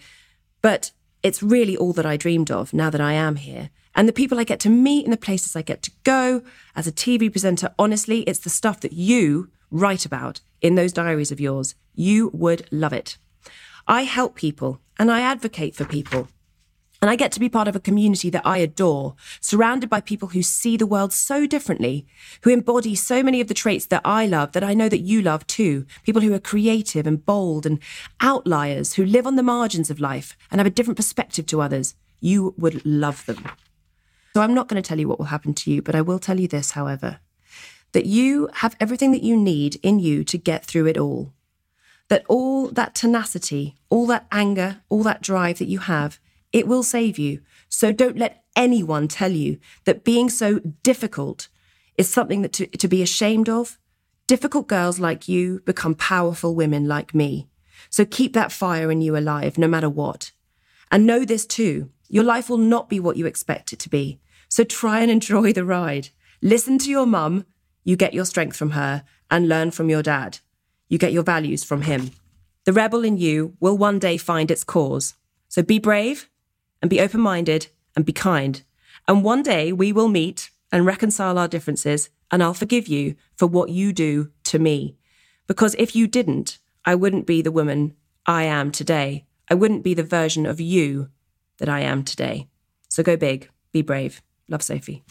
but it's really all that I dreamed of now that I am here. And the people I get to meet and the places I get to go as a TV presenter, honestly, it's the stuff that you write about in those diaries of yours. You would love it. I help people and I advocate for people. And I get to be part of a community that I adore, surrounded by people who see the world so differently, who embody so many of the traits that I love that I know that you love too. People who are creative and bold and outliers, who live on the margins of life and have a different perspective to others. You would love them. So I'm not going to tell you what will happen to you, but I will tell you this, however, that you have everything that you need in you to get through it all. That all that tenacity, all that anger, all that drive that you have, it will save you. So don't let anyone tell you that being so difficult is something that to, to be ashamed of. Difficult girls like you become powerful women like me. So keep that fire in you alive, no matter what. And know this too your life will not be what you expect it to be. So try and enjoy the ride. Listen to your mum, you get your strength from her, and learn from your dad. You get your values from him. The rebel in you will one day find its cause. So be brave and be open minded and be kind. And one day we will meet and reconcile our differences, and I'll forgive you for what you do to me. Because if you didn't, I wouldn't be the woman I am today. I wouldn't be the version of you that I am today. So go big, be brave. Love, Sophie.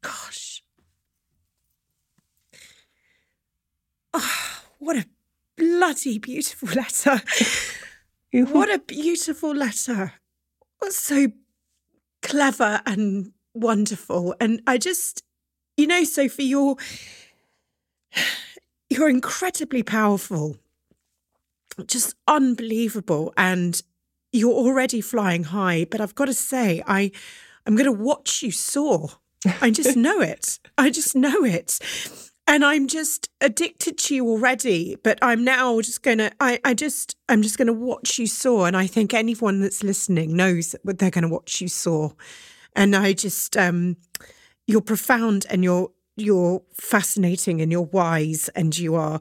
Gosh. Oh, what a bloody beautiful letter. (laughs) what a beautiful letter. What's so clever and wonderful. And I just, you know, Sophie, you're (sighs) you're incredibly powerful. Just unbelievable. And you're already flying high, but I've got to say, I I'm going to watch you soar. I just (laughs) know it. I just know it. And I'm just addicted to you already, but I'm now just going to, I, I just, I'm just going to watch you soar. And I think anyone that's listening knows that they're going to watch you soar. And I just, um, you're profound and you're, you're fascinating and you're wise and you are,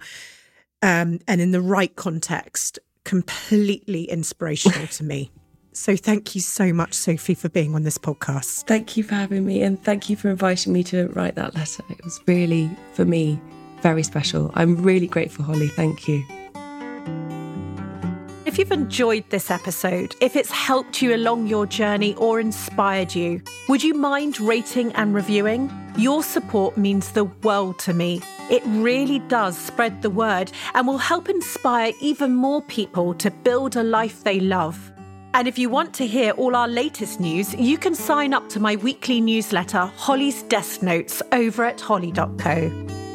um, and in the right context, completely inspirational to me. So thank you so much, Sophie, for being on this podcast. Thank you for having me and thank you for inviting me to write that letter. It was really, for me, very special. I'm really grateful, Holly. Thank you you've enjoyed this episode, if it's helped you along your journey or inspired you, would you mind rating and reviewing? Your support means the world to me. It really does spread the word and will help inspire even more people to build a life they love. And if you want to hear all our latest news, you can sign up to my weekly newsletter, Holly's Desk Notes, over at holly.co.